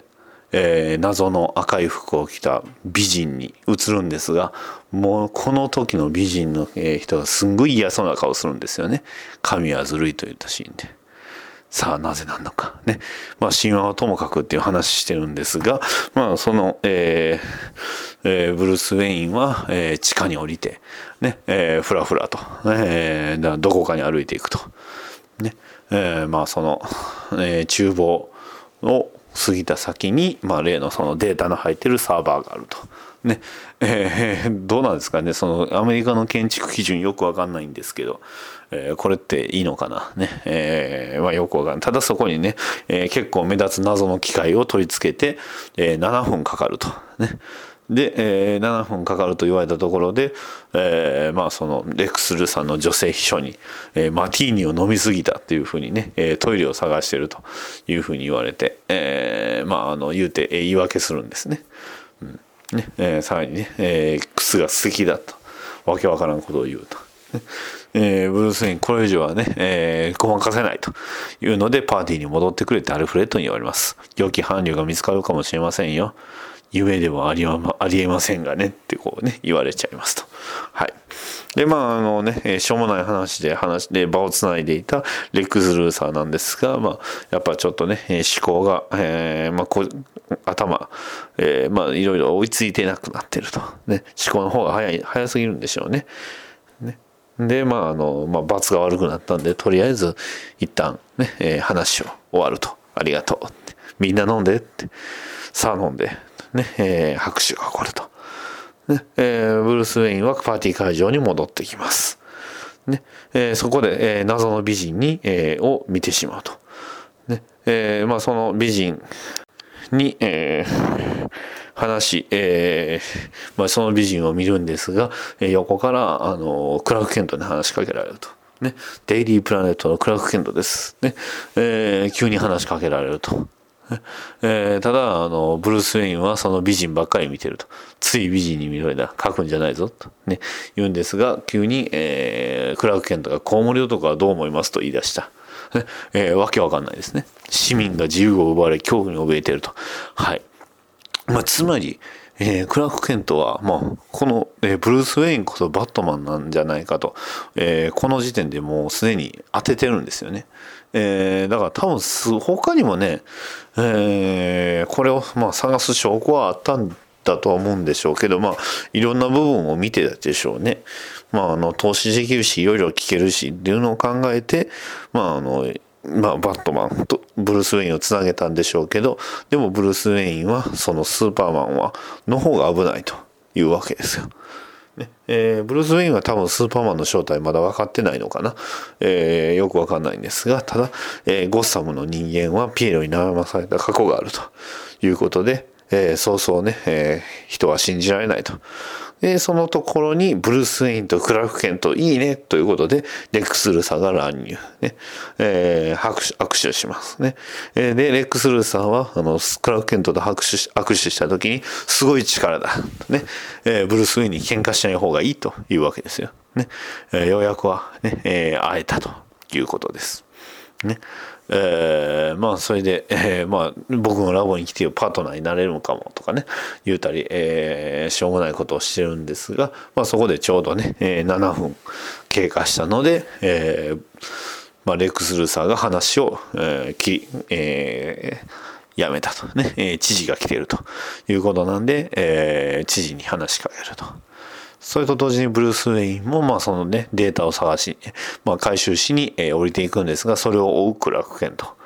えー謎の赤い服を着た美人に映るんですがもうこの時の美人の人がすんごい嫌そうな顔するんですよね神はずるいと言ったシーンでさあなぜなのか。ね。まあ神話はともかくっていう話してるんですがまあその、えーえーブルース・ウェインは、えー地下に降りてねえーふらふらと、えーどこかに歩いていくと。ね。えーまあその、えー厨房を過ぎた先に、まあ、例のそのデータの入ってるサーバーがあると。ね。えーどうなんですかね。そのアメリカの建築基準よくわかんないんですけど、えーこれっていいのかな。ね、えーまあ、よくわかんない。ただそこにね、えー結構目立つ謎の機械を取り付けて、えー7分かかると。ね。で、えー7分かかると言われたところで、えーまあそのレクス・ルさんの女性秘書に、えーマティーニを飲みすぎたっていうふうにね、えートイレを探してるというふうに言われて、えーまああの言うて、えー言い訳するんですね。ねえーさらにね、えー靴が素敵だとわけわからんことを言うと。えーブルース・ウェインこれ以上はね、えーごまかせないというのでパーティーに戻ってくれってアルフレッドに言われます。良き伴侶が見つかるかもしれませんよ。夢でもありはありえませんがねってこうね言われちゃいますと。はい。でまああのね、しょうもない話で話で場をつないでいたレックス・ルーサーなんですが、まあやっぱちょっとね、思考が、えーまあこ頭、えーまあいろいろ追いついてなくなってると。ね、思考の方が早い、早すぎるんでしょうね。ね。で、まあ、あの、まあ、罰が悪くなったんで、とりあえず、一旦、ね、話を終わると。ありがとう。みんな飲んでって。さあ飲んで。ね、えー拍手が起こると。ね、えーブルース・ウェインはパーティー会場に戻ってきます。ね、えーそこで、えー謎の美人に、えーを見てしまうと。ね、えーまあ、その美人に、えー話、えーまあ、その美人を見るんですが、えー横から、あの、クラーク・ケントに話しかけられると。ね、デイリープラネットのクラーク・ケントです。ね、えー急に話しかけられると。えーただ、あの、ブルース・ウェインはその美人ばっかり見てると。つい美人に見られた。書くんじゃないぞ。とね、言うんですが、急に、えークラーク・ケントがコウモリ男はどう思いますと言い出した。ね えーわけわかんないですね。市民が自由を奪われ恐怖に怯えてると。はい。まあ、つまり、えークラーク・ケントは、まあ、この、えーブルース・ウェインこそバットマンなんじゃないかと、えーこの時点でもうすでに当ててるんですよね。えーだから多分す、他にもね、えーこれを、まあ、探す証拠はあったんだとは思うんでしょうけど、まあ、いろんな部分を見てたでしょうね。まあ、あの、投資できるし、いろいろ聞けるし、っていうのを考えて、まあ、あの、まあ、バットマンとブルース・ウェインをつなげたんでしょうけど、でもブルース・ウェインは、そのスーパーマンは、の方が危ないというわけですよ。ね。えーブルース・ウェインは多分スーパーマンの正体まだ分かってないのかな、えーよく分かんないんですがただ、えーゴッサムの人間はピエロに悩まされた過去があるということで、えーそうそうね、えー人は信じられないと。で、そのところにブルース・ウェインとクラーク・ケントいいねということで、レックス・ルーサーが乱入。ね。えー拍手、握手しますね。えーで、レックス・ルーサーは、あの、クラーク・ケントと握手し、握手した時に、すごい力だ。ね。えーブルース・ウェインに喧嘩しない方がいいというわけですよ。ね。えーようやくはね、えー会えたということです。ね。えーまあそれで、えーまあ僕のラボに来てよパートナーになれるのかもとかね言うたり、えーしょうもないことをしてるんですが、まあ、そこでちょうどね、えー7分経過したので、えーまあ、レックス・ルーサーが話を、えー切り、えーやめたとね、えー知事が来てるということなんで、えー知事に話しかけると。それと同時にブルース・ウェインも、まあ、そのね、データを探し、まあ、回収しに、えー降りていくんですが、それを追うクラーク・ケント。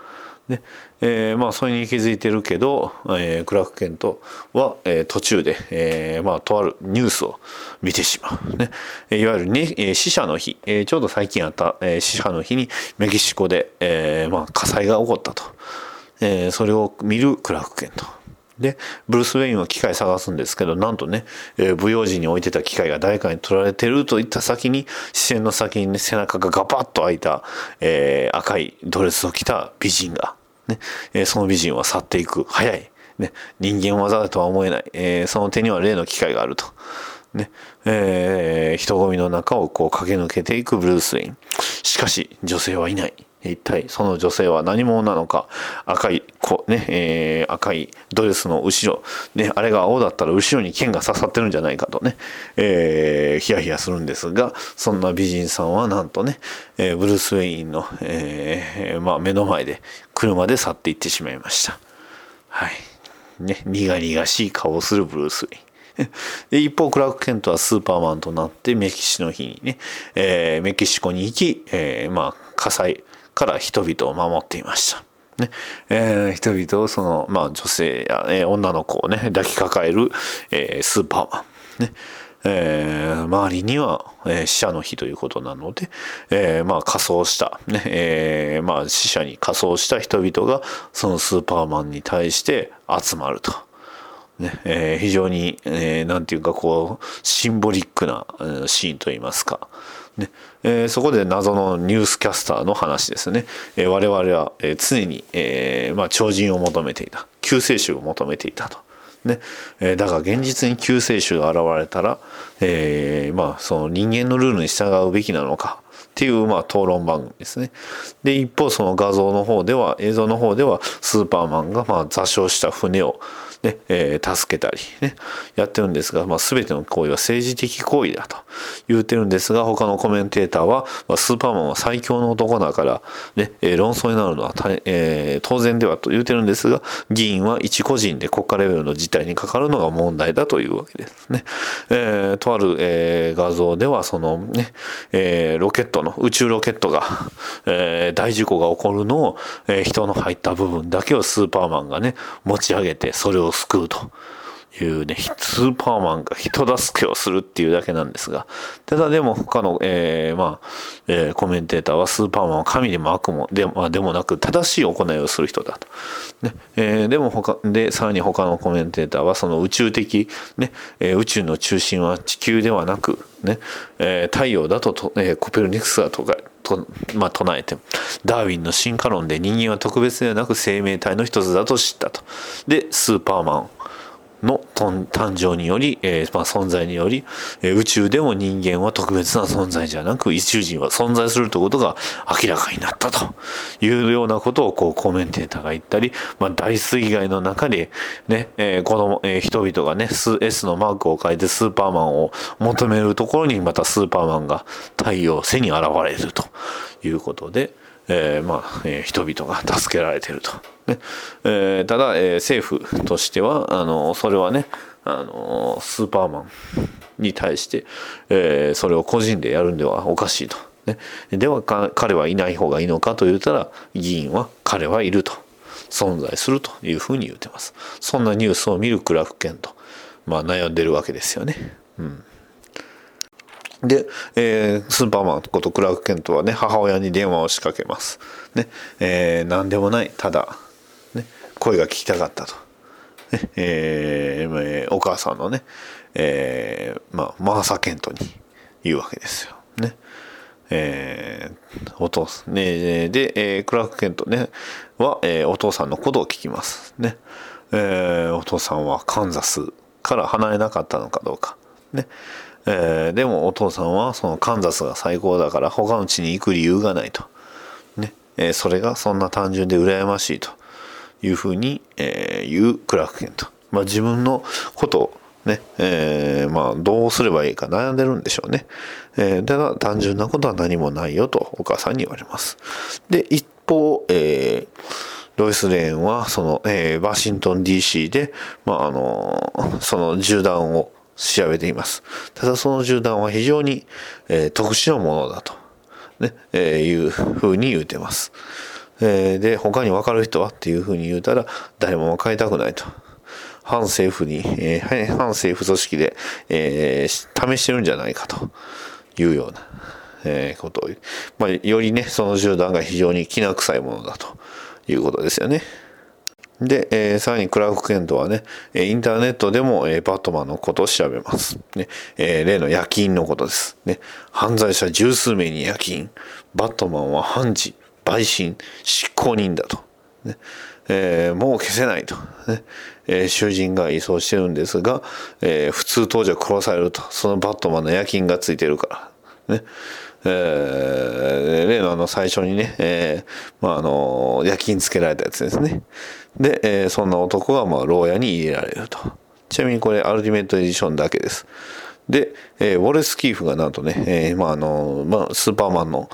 で、えーまあ、それに気づいてるけど、えークラーク・ケントは、えー途中で、えーまあ、とあるニュースを見てしまう。ね。いわゆるね、えー死者の日、えーちょうど最近あった、えー死者の日にメキシコで、えーまあ、火災が起こったと。えーそれを見るクラーク・ケント。で、ブルース・ウェインは機械探すんですけど、なんとね、えー舞踊時に置いてた機械が誰かに取られてるといった先に、視線の先にね、背中がガパッと開いた、えー赤いドレスを着た美人が、ね、えーその美人は去っていく。早い。ね、人間技だとは思えない。えーその手には例の機械があると。ね、えー人混みの中をこう駆け抜けていくブルース・ウェイン。しかし、女性はいない。一体その女性は何者なのか？赤いこ、ねえー、赤いドレスの後ろ、ね、あれが青だったら後ろに剣が刺さってるんじゃないかとね、えー、ヒヤヒヤするんですがそんな美人さんはなんとね、えー、ブルース・ウェインの、えーまあ、目の前で車で去っていってしまいました。はいね、苦々しい顔をするブルース・ウェイン。で一方クラーク・ケントはスーパーマンとなってメキシの日にね、えー、メキシコに行き、えー、まあ火災から人々を守っていました。ねえー、人々をその、まあ、女性や、えー、女の子をね抱きかかえる、えー、スーパーマン。ねえー、周りには、えー、死者の日ということなので、えー、まあ仮装した、ねえー、まあ死者に仮装した人々がそのスーパーマンに対して集まると。ねえー、非常に、えー、なんていうかこうシンボリックなシーンといいますか、ね。えー、そこで謎のニュースキャスターの話ですね、えー、我々は、えー、常に、えーまあ、超人を求めていた。救世主を求めていたと。ね。えー、だが現実に救世主が現れたら、えーまあ、その人間のルールに従うべきなのか。っていう、まあ、討論番組ですね。で一方その画像の方では映像の方ではスーパーマンがまあ座礁した船をね、えー、助けたりね、やってるんですが、まあ、全ての行為は政治的行為だと言うてるんですが、他のコメンテーターは、まあ、スーパーマンは最強の男だから、ね、えー、論争になるのは、えー、当然ではと言うてるんですが、議員は一個人で国家レベルの事態にかかるのが問題だというわけですね。えー、とある、えー、画像では、そのね、えー、ロケットの、宇宙ロケットが、えー、大事故が起こるのを、えー、人の入った部分だけをスーパーマンがね、持ち上げて、それを救うと。いうね、スーパーマンが人助けをするっていうだけなんですが、ただでも他の、えー、まあ、えー、コメンテーターはスーパーマンは神でも悪もで,、まあ、でもなく正しい行いをする人だと。ねえー、でも他、で、さらに他のコメンテーターはその宇宙的、ね、えー、宇宙の中心は地球ではなく、ね、えー、太陽だとと、えー、コペルニクスがとか、と、まあ、唱えてダーウィンの進化論で人間は特別ではなく生命体の一つだと知ったと。で、スーパーマンの誕生により、えー、まあ、存在により、え、宇宙でも人間は特別な存在じゃなく、宇宙人は存在するということが明らかになったというようなことをこうコメンテーターが言ったり、まあ、大水害の中で、ね、えー、この、えー、人々がね、S のマークを書いてスーパーマンを求めるところにまたスーパーマンが太陽背に現れるということで、えー、まあ、えー、人々が助けられてると。ねえー、ただ、えー、政府としてはあのそれはねあのスーパーマンに対して、えー、それを個人でやるんではおかしいと。ね、では彼はいない方がいいのかと言ったら議員は彼はいると存在するというふうに言ってますそんなニュースを見るクラフケンと、まあ、悩んでるわけですよね。うんで、えー、スーパーマンことクラーク・ケントはね、母親に電話を仕掛けます。ね、えー、何でもない、ただ、ね、声が聞きたかったと。ね、えー、お母さんのね、えー、まあ、マーサ・ケントに言うわけですよ。ね。えー、お父さん、ね、で、えー、クラーク・ケントね、は、えー、お父さんのことを聞きます。ね。えー、お父さんはカンザスから離れなかったのかどうか。ね。えー、でもお父さんはそのカンザスが最高だから他の地に行く理由がないと。ね。えー、それがそんな単純で羨ましいというふうに、えー、言うクラークケント。まあ自分のことをね、えー、まあどうすればいいか悩んでるんでしょうね。えー、ただ単純なことは何もないよとお母さんに言われます。で、一方、えー、ロイス・レーンはその、えー、ワシントン DC で、まああのその銃弾を調べています。ただその銃弾は非常に、えー、特殊なものだと、ねえー、いうふうに言うてます。えー、で、他に分かる人はっていうふうに言うたら、誰も分かりたくないと。反政府に、えー、反政府組織で、えー、試してるんじゃないかというような、えー、ことを、まあ、よりね、その銃弾が非常にきな臭いものだということですよね。で、えー、さらにクラーク・ケントはね、インターネットでも、えー、バットマンのことを調べます。ねえー、例の夜勤のことです。ね、犯罪者十数名に夜勤。バットマンは判事、陪審、執行人だと。ねえー、もう消せないと、ねえー、囚人が移送してるんですが、えー、普通当時は殺されると。そのバットマンの夜勤がついてるから。ねえー、例のあの最初にね、えー、まああの夜勤つけられたやつですねで、えー、そんな男がまあ牢屋に入れられるとちなみにこれアルティメットエディションだけですで、えー、ウォレス・キーフがなんとね、えー、まああの、まあ、スーパーマンの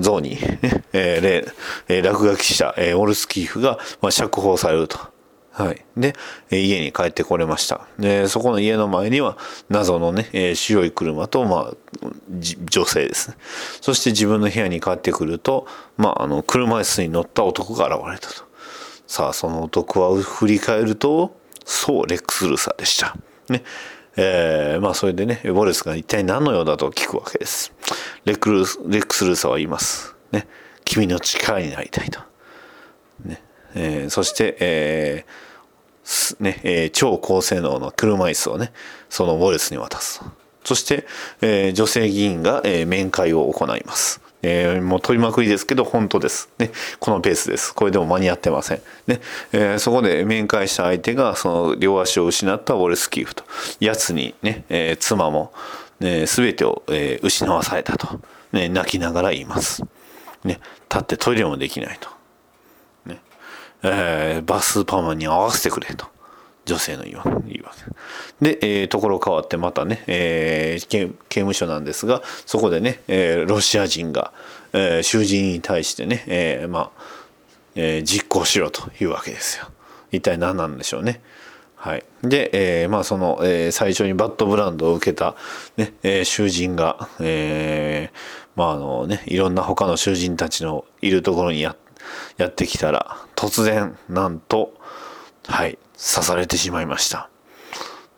像に、えー、えー、落書きした、えー、ウォレス・キーフが、まあ、釈放されると。はい。で、家に帰ってこれました。で、そこの家の前には、謎のね、えー、白い車と、まあ、女性ですね。そして自分の部屋に帰ってくると、まあ、あの、車椅子に乗った男が現れたと。さあ、その男は振り返ると、そう、レックス・ルーサーでした。ね。えー、まあそれでね、ウォレスが一体何の用だと聞くわけです。レックルレックス・ルーサーは言います。ね。君の力になりたいと。ね。えー、そして、えー、ね、えー、超高性能の車椅子をね、そのウォレスに渡す。そして、えー、女性議員が、えー、面会を行います。えー、もう取りまくりですけど本当です。ね、このペースです。これでも間に合ってません。ね、えー、そこで面会した相手がその両足を失ったウォレスキーフと、やつにね、えー、妻も、ね、全てを、え、失わされたと、ね、泣きながら言います。ね、立ってトイレもできないと。ね、え、バスパーマンに合わせてくれと。女性の言うわけで、えー、ところ変わってまたね、えー、刑務所なんですがそこでね、えー、ロシア人が、えー、囚人に対してね、えー、まあ、えー、実行しろというわけですよ。一体何なんでしょうね。はい、で、えー、まあその、えー、最初にバッドブランドを受けた、ねえー、囚人が、えー、まああのねいろんな他の囚人たちのいるところにややってきたら突然なんとはい。刺されてしまいました。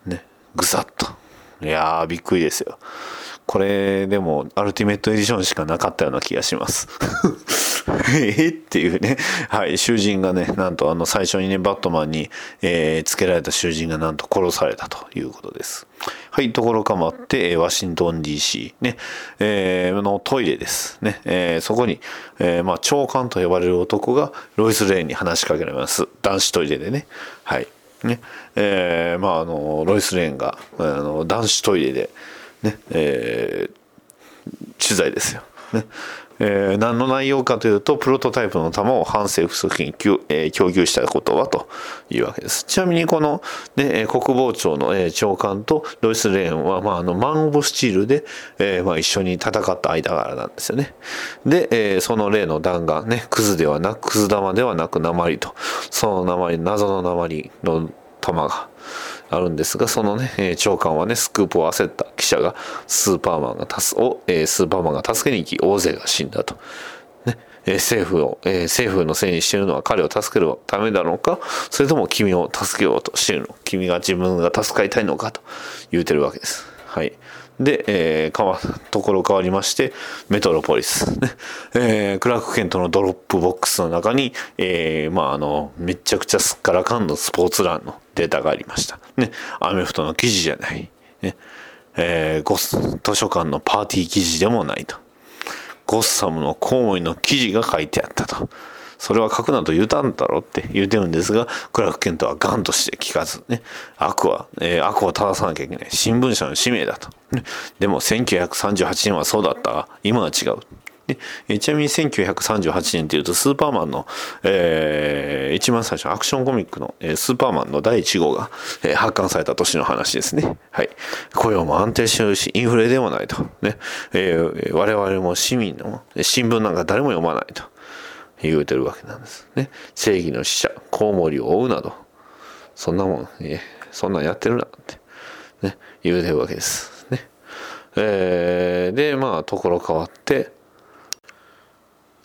ね、ぐさっと。いやー、びっくりですよ。これでもアルティメットエディションしかなかったような気がします。え？っていうね。はい。囚人がね、なんとあの最初にね、バットマンに、えー、つけられた囚人がなんと殺されたということです。はい。ところかまって、ワシントン DC ね、えー、のトイレです。ね。えー、そこに、えー、まあ、長官と呼ばれる男がロイス・レーンに話しかけられます。男子トイレでね。はい。ね。えー、まあ、あの、ロイス・レーンが、あの、男子トイレで、ね、えー、取材ですよ。ね。えー、何の内容かというと、プロトタイプの弾を反政府組織に、えー、供給したことはというわけです。ちなみにこの、ね、国防庁の、えー、長官とロイス・レーンは、まあ、あの、マン・オブ・スチールで、えーまあ、一緒に戦った間柄なんですよね。で、えー、その例の弾丸、ね、クズではなく、クズ弾ではなく、鉛と、その鉛、謎の鉛の弾が、あるんですが、そのね、長官はね、スクープを焦った記者が、スーパーマンが助を、えー、スーパーマンが助けに行き、大勢が死んだと。ね、えー、政府を、えー、政府のせいにしてるのは彼を助けるためだのか、それとも君を助けようとしてるの君が自分が助かりたいのかと言うてるわけです。はい。で、えー、かわ、ところ変わりまして、メトロポリス。ね、えー、クラーク・ケントのドロップボックスの中に、えー、まあ、あの、めちゃくちゃすっからかんのスポーツ欄のデータがありました。ね、アメフトの記事じゃない。ね、えー、ゴス、図書館のパーティー記事でもないと。ゴッサムのコウモリの記事が書いてあったと。それは書くなと言うたんだろって言うてるんですが、クラーク・ケントはガンとして聞かず、ね、悪は、えー、悪を正さなきゃいけない。新聞社の使命だと。ねでも1938年はそうだったが、今は違う。でちなみに1938年っていうとスーパーマンの、えー、一番最初アクションコミックの、えー、スーパーマンの第1号が、えー、発刊された年の話ですね。はい。雇用も安定してるし、インフレでもないと。ね。えー、我々も市民の新聞なんか誰も読まないと。言うてるわけなんですね。正義の使者、コウモリを追うなど、そんなもん、えそんなんやってるなって、ね、言うてるわけです。ね。えー、で、まあ、ところ変わって、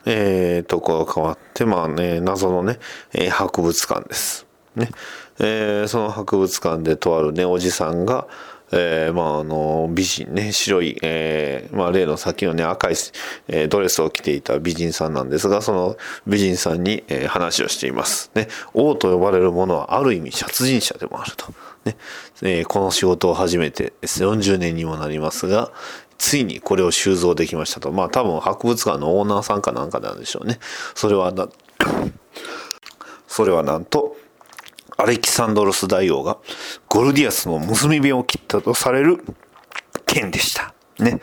えー、ところ変わって、まあね、謎のね、えー、博物館です。ね。えー、その博物館でとあるね、おじさんが、えー、まああの美人ね白い、えー、まあ、例の先のね赤い、え、ドレスを着ていた美人さんなんですがその美人さんに、え、話をしています。ね、王と呼ばれるものはある意味殺人者でもあると。ねえー、この仕事を始めて40年にもなりますがついにこれを収蔵できましたとまあ多分博物館のオーナーさんかなんかなんでしょうねそれはな それはなんとアレキサンドロス大王がゴルディアスの結び目を切ったとされる剣でした。ね。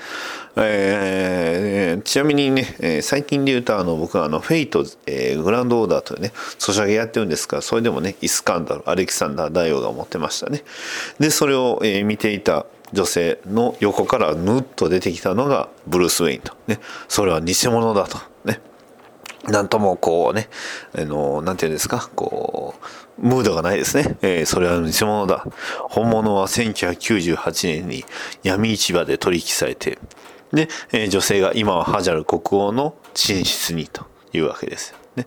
えー、ちなみにね、えー、最近で言うとあの僕はあのフェイト、えー、グランドオーダーというねソシャゲやってるんですがそれでもねイスカンダルアレキサンダー大王が持ってましたね。でそれを、えー、見ていた女性の横からぬっと出てきたのがブルース・ウェインと。ね。それは偽物だと。ね。なんともこうね、あの、なんていうんですか、こう、ムードがないですね。えー、それは偽物だ。本物は1998年に闇市場で取引されて、で、えー、女性が今はハジャル国王の寝室にというわけですね。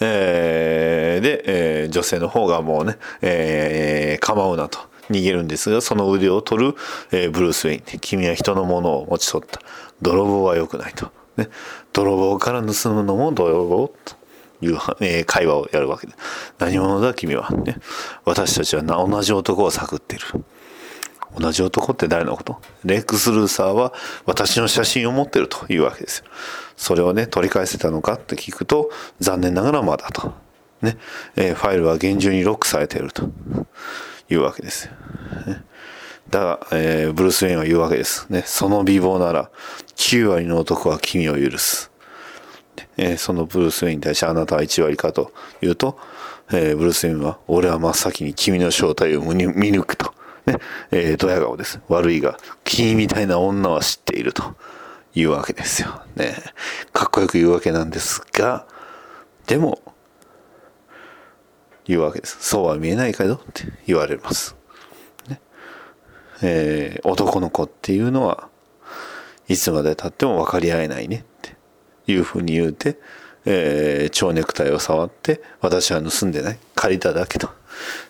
えー、で、えー、女性の方がもうね、えー、構うなと逃げるんですが、その腕を取る、えー、ブルース・ウェイン。君は人のものを持ち取った。泥棒は良くないと。ね、泥棒から盗むのも泥棒という、えー、会話をやるわけで。何者だ君は？ね、私たちは同じ男を探っている。同じ男って誰のこと？レックス・ルーサーは私の写真を持ってるというわけですよ。それをね、取り返せたのかって聞くと、残念ながらまだと。ね、えー、ファイルは厳重にロックされているというわけです。ね、だが、えー、ブルース・ウェインは言うわけです。ね、その美貌なら、9割の男は君を許す。えー、そのブルース・ウェインに対してあなたは1割かと言うと、えー、ブルース・ウェインは、俺は真っ先に君の正体を見抜くと。ね、えー、ドヤ顔です。悪いが、君みたいな女は知っているというわけですよ。ね。かっこよく言うわけなんですが、でも、言うわけです。そうは見えないかよって言われます。ね。えー、男の子っていうのは、いつまでたっても分かり合えないねいうふうに言うて、えー、蝶ネクタイを触って、私は盗んでない。借りただけと。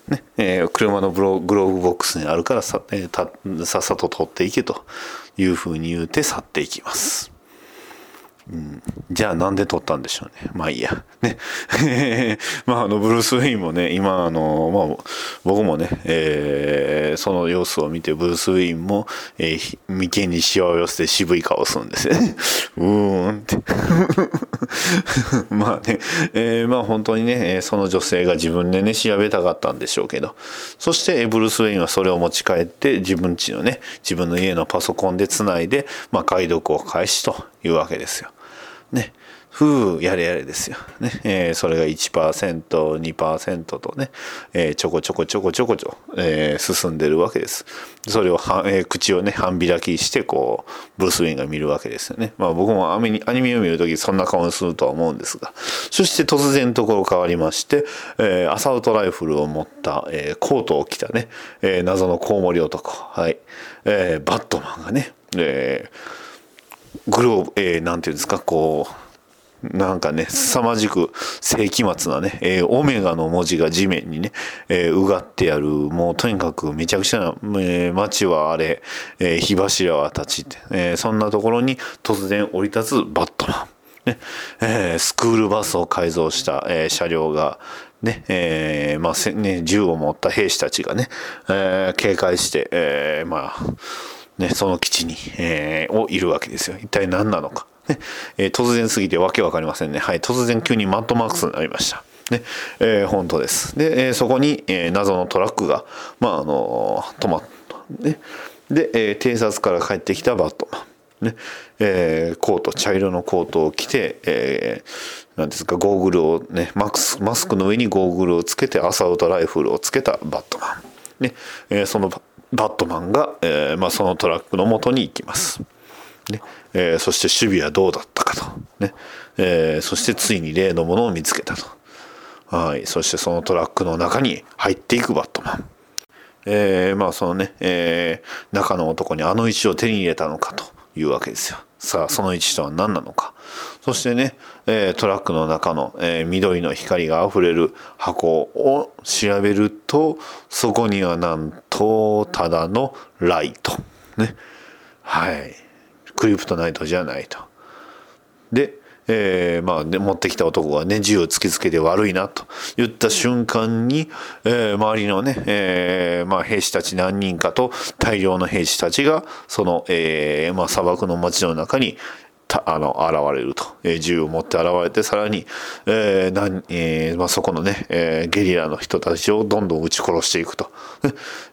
ねえー、車のグローブボックスにあるからさ,、えー、さっさと取っていけというふうに言うて去っていきます。うん、じゃあなんで撮ったんでしょうね。まあいいや。ね。まああの、ブルース・ウェインもね、今あの、まあ僕もね、えー、その様子を見て、ブルース・ウェインも、えー、眉間にしわを寄せて渋い顔をするんですね。うーんって。まあね、えー、まあ本当にね、その女性が自分でね、調べたかったんでしょうけど、そしてブルース・ウェインはそれを持ち帰って、自分家のね、自分の家のパソコンでつないで、まあ解読を開始というわけですよ。ね、ふう、やれやれですよ。ね、えー、それが1%、2%とね、えー、ちょこちょこちょこちょこちょ、えー、進んでるわけです。それをは、えー、口をね、半開きして、こう、ブルース・ウィンが見るわけですよね。まあ僕もアニメを見るときそんな顔にするとは思うんですが、そして突然ところ変わりまして、えー、アサウトライフルを持った、えー、コートを着たね、えー、謎のコウモリ男、はい、えー、バットマンがね、えーグローブ、えー、なんていうんですか、こう、なんかね、凄まじく世紀末なね、えー、オメガの文字が地面にね、えー、うがってやる、もうとにかくめちゃくちゃな、えー、街はあれ、えー、火柱は立ちって、えー、そんなところに突然降り立つバットマン。ねえー、スクールバスを改造した、えー、車両が、ね、えー、まあ、ね、銃を持った兵士たちがね、え、警戒して、え、まあ、ね、その基地に、えー、をいるわけですよ。一体何なのか。ねえー、突然すぎてわけわかりませんね。はい、突然急にマットマックスになりました。ね、えー、本当です。で、えー、そこに、えー、謎のトラックが、まあ、あのー、止まった。ね。で、えー、偵察から帰ってきたバットマン。ねえー、コート茶色のコートを着て、えー、なんですかゴーグルをねマスマスクの上にゴーグルをつけてアサウトライフルをつけたバットマン、ねえー、そのバットマンが、えーまあ、そのトラックの元に行きます。ね。えー、そして守備はどうだったかと、ね。えー、そしてついに例のものを見つけたと、はい、そしてそのトラックの中に入っていくバットマン、えー、まあそのね、え、中の男にあの石を手に入れたのかというわけですよ。さあその1とは何なのか。そしてね、え、トラックの中の、え、緑の光があふれる箱を調べるとそこにはなんとただのライト。ね。はい。クリプトナイトじゃないと。でえー、まあ、ね、持ってきた男がね、銃を突きつけて悪いなと言った瞬間に、えー、周りのね、えー、まあ、兵士たち何人かと大量の兵士たちが、その、えー、まあ、砂漠の街の中にあの現れると、えー、銃を持って現れてさらに、えーなんえーまあ、そこのね、えー、ゲリラの人たちをどんどん撃ち殺していくと、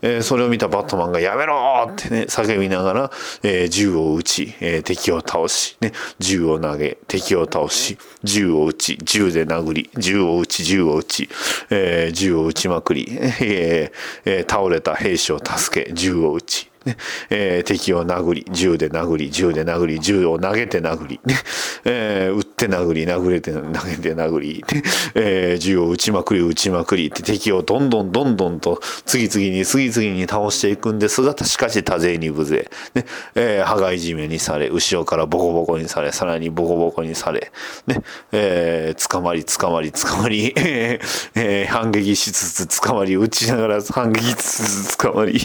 えー、それを見たバットマンが「やめろ!」ってね叫びながら、えー、銃を撃ち、えー、敵を倒し、ね、銃を投げ敵を倒し銃を撃ち銃で殴り銃を撃ち銃を撃ち、えー、銃を撃ちまくり、えー、倒れた兵士を助け銃を撃ちね。えー、敵を殴り、銃で殴り、銃で殴り、銃を投げて殴り、ね。えー、撃って殴り、殴れて投げて殴り、ね。えー、銃を撃ちまくり、撃ちまくりって敵をどんどんどんどんと次々に次々に倒していくんですが、しかし多勢に無勢、ね。えー、羽交い締めにされ、後ろからボコボコにされ、さらにボコボコにされ、ね。えー、捕まり、捕まり、捕まり、えーえー、反撃しつつ捕まり、撃ちながら反撃しつつ捕まり、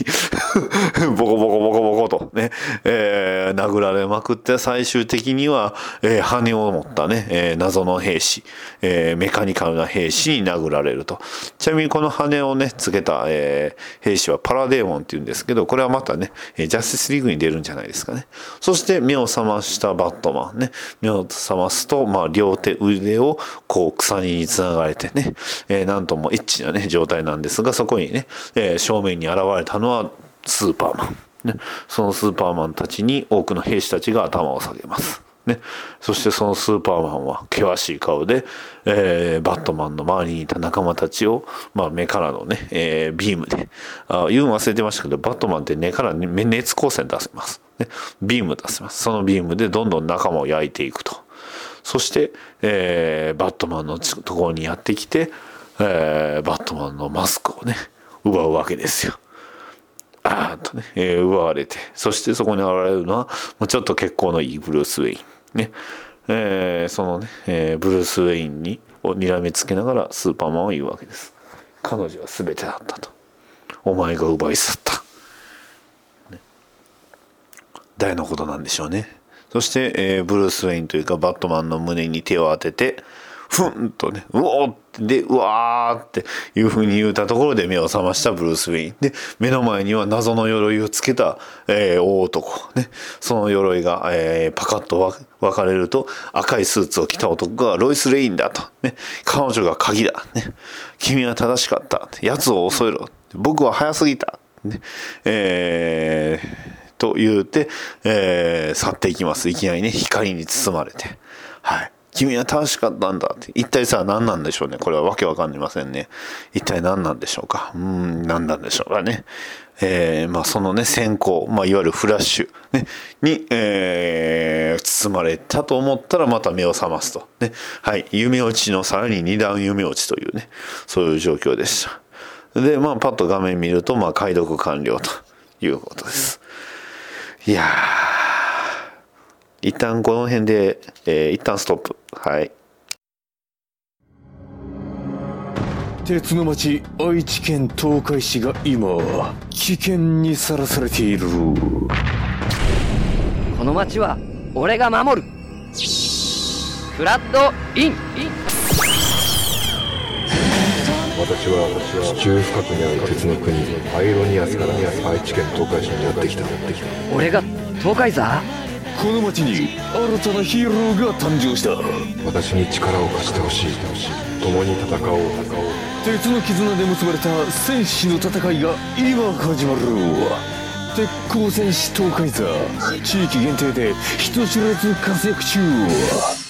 ボコボコボコボコとね、えー、殴られまくって最終的には、えー、羽を持ったね、えー、謎の兵士、えー、メカニカルな兵士に殴られると。ちなみにこの羽をね、つけた、えー、兵士はパラデーモンって言うんですけど、これはまたね、ジャスティスリーグに出るんじゃないですかね。そして目を覚ましたバットマンね、目を覚ますと、まあ両手腕をこう鎖につながれてね、えー、なんともエッチなね、状態なんですが、そこにね、えー、正面に現れたのはスーパーマン。ね、そのスーパーマンたちに多くの兵士たちが頭を下げます。ね、そしてそのスーパーマンは険しい顔で、えー、バットマンの周りにいた仲間たちを、まあ、目からのね、えー、ビームで。あ言うの忘れてましたけどバットマンって目から熱光線出せます、ね、ビーム出せます。そのビームでどんどん仲間を焼いていくと。そして、えー、バットマンのところにやってきて、えー、バットマンのマスクをね奪うわけですよ。あーっとね、えー、奪われて、そしてそこに現れるのは、もうちょっと結構のいいブルース・ウェイン。ね。えー、そのね、えー、ブルース・ウェインに、を睨みつけながらスーパーマンは言うわけです。彼女は全てだったと。お前が奪い去った。ね、誰のことなんでしょうね。そして、えー、ブルース・ウェインというかバットマンの胸に手を当てて、ふんとね、うおーで、うわーっていう風に言うたところで目を覚ましたブルース・ウェイン。で、目の前には謎の鎧をつけた、えー、大男。ね、その鎧が、えー、パカッと分かれると、赤いスーツを着た男がロイス・レインだと。ね、彼女が鍵だ。ね、君は正しかった。奴を襲えろ。僕は早すぎた。ね、えー、と言うて、えー、去っていきます。いきなりね、光に包まれて。はい。君は正しかったんだって。一体さ、何なんでしょうね。これはわけわかりませんね。一体何なんでしょうか。うん、何なんでしょうかね。えー、まあそのね、先行、まあいわゆるフラッシュ、ね、に、えー、包まれたと思ったらまた目を覚ますと。ね。はい。夢落ちのさらに二段夢落ちというね、そういう状況でした。で、まあパッと画面見ると、まあ解読完了ということです。いやー、一旦この辺で、えー、一旦ストップ。はい。鉄の町愛知県東海市が今危険にさらされている。この町は俺が守る。フラッドイン。私は地中深くにある鉄の国アイロニアスから愛知県東海市にやってきた。俺が東海座？この町に新たなヒーローが誕生した。私に力を貸してほしい。共に戦おう。鉄の絆で結ばれた戦士の戦いが今始まる鉄鋼戦士東海座。地域限定で人知れず活躍中。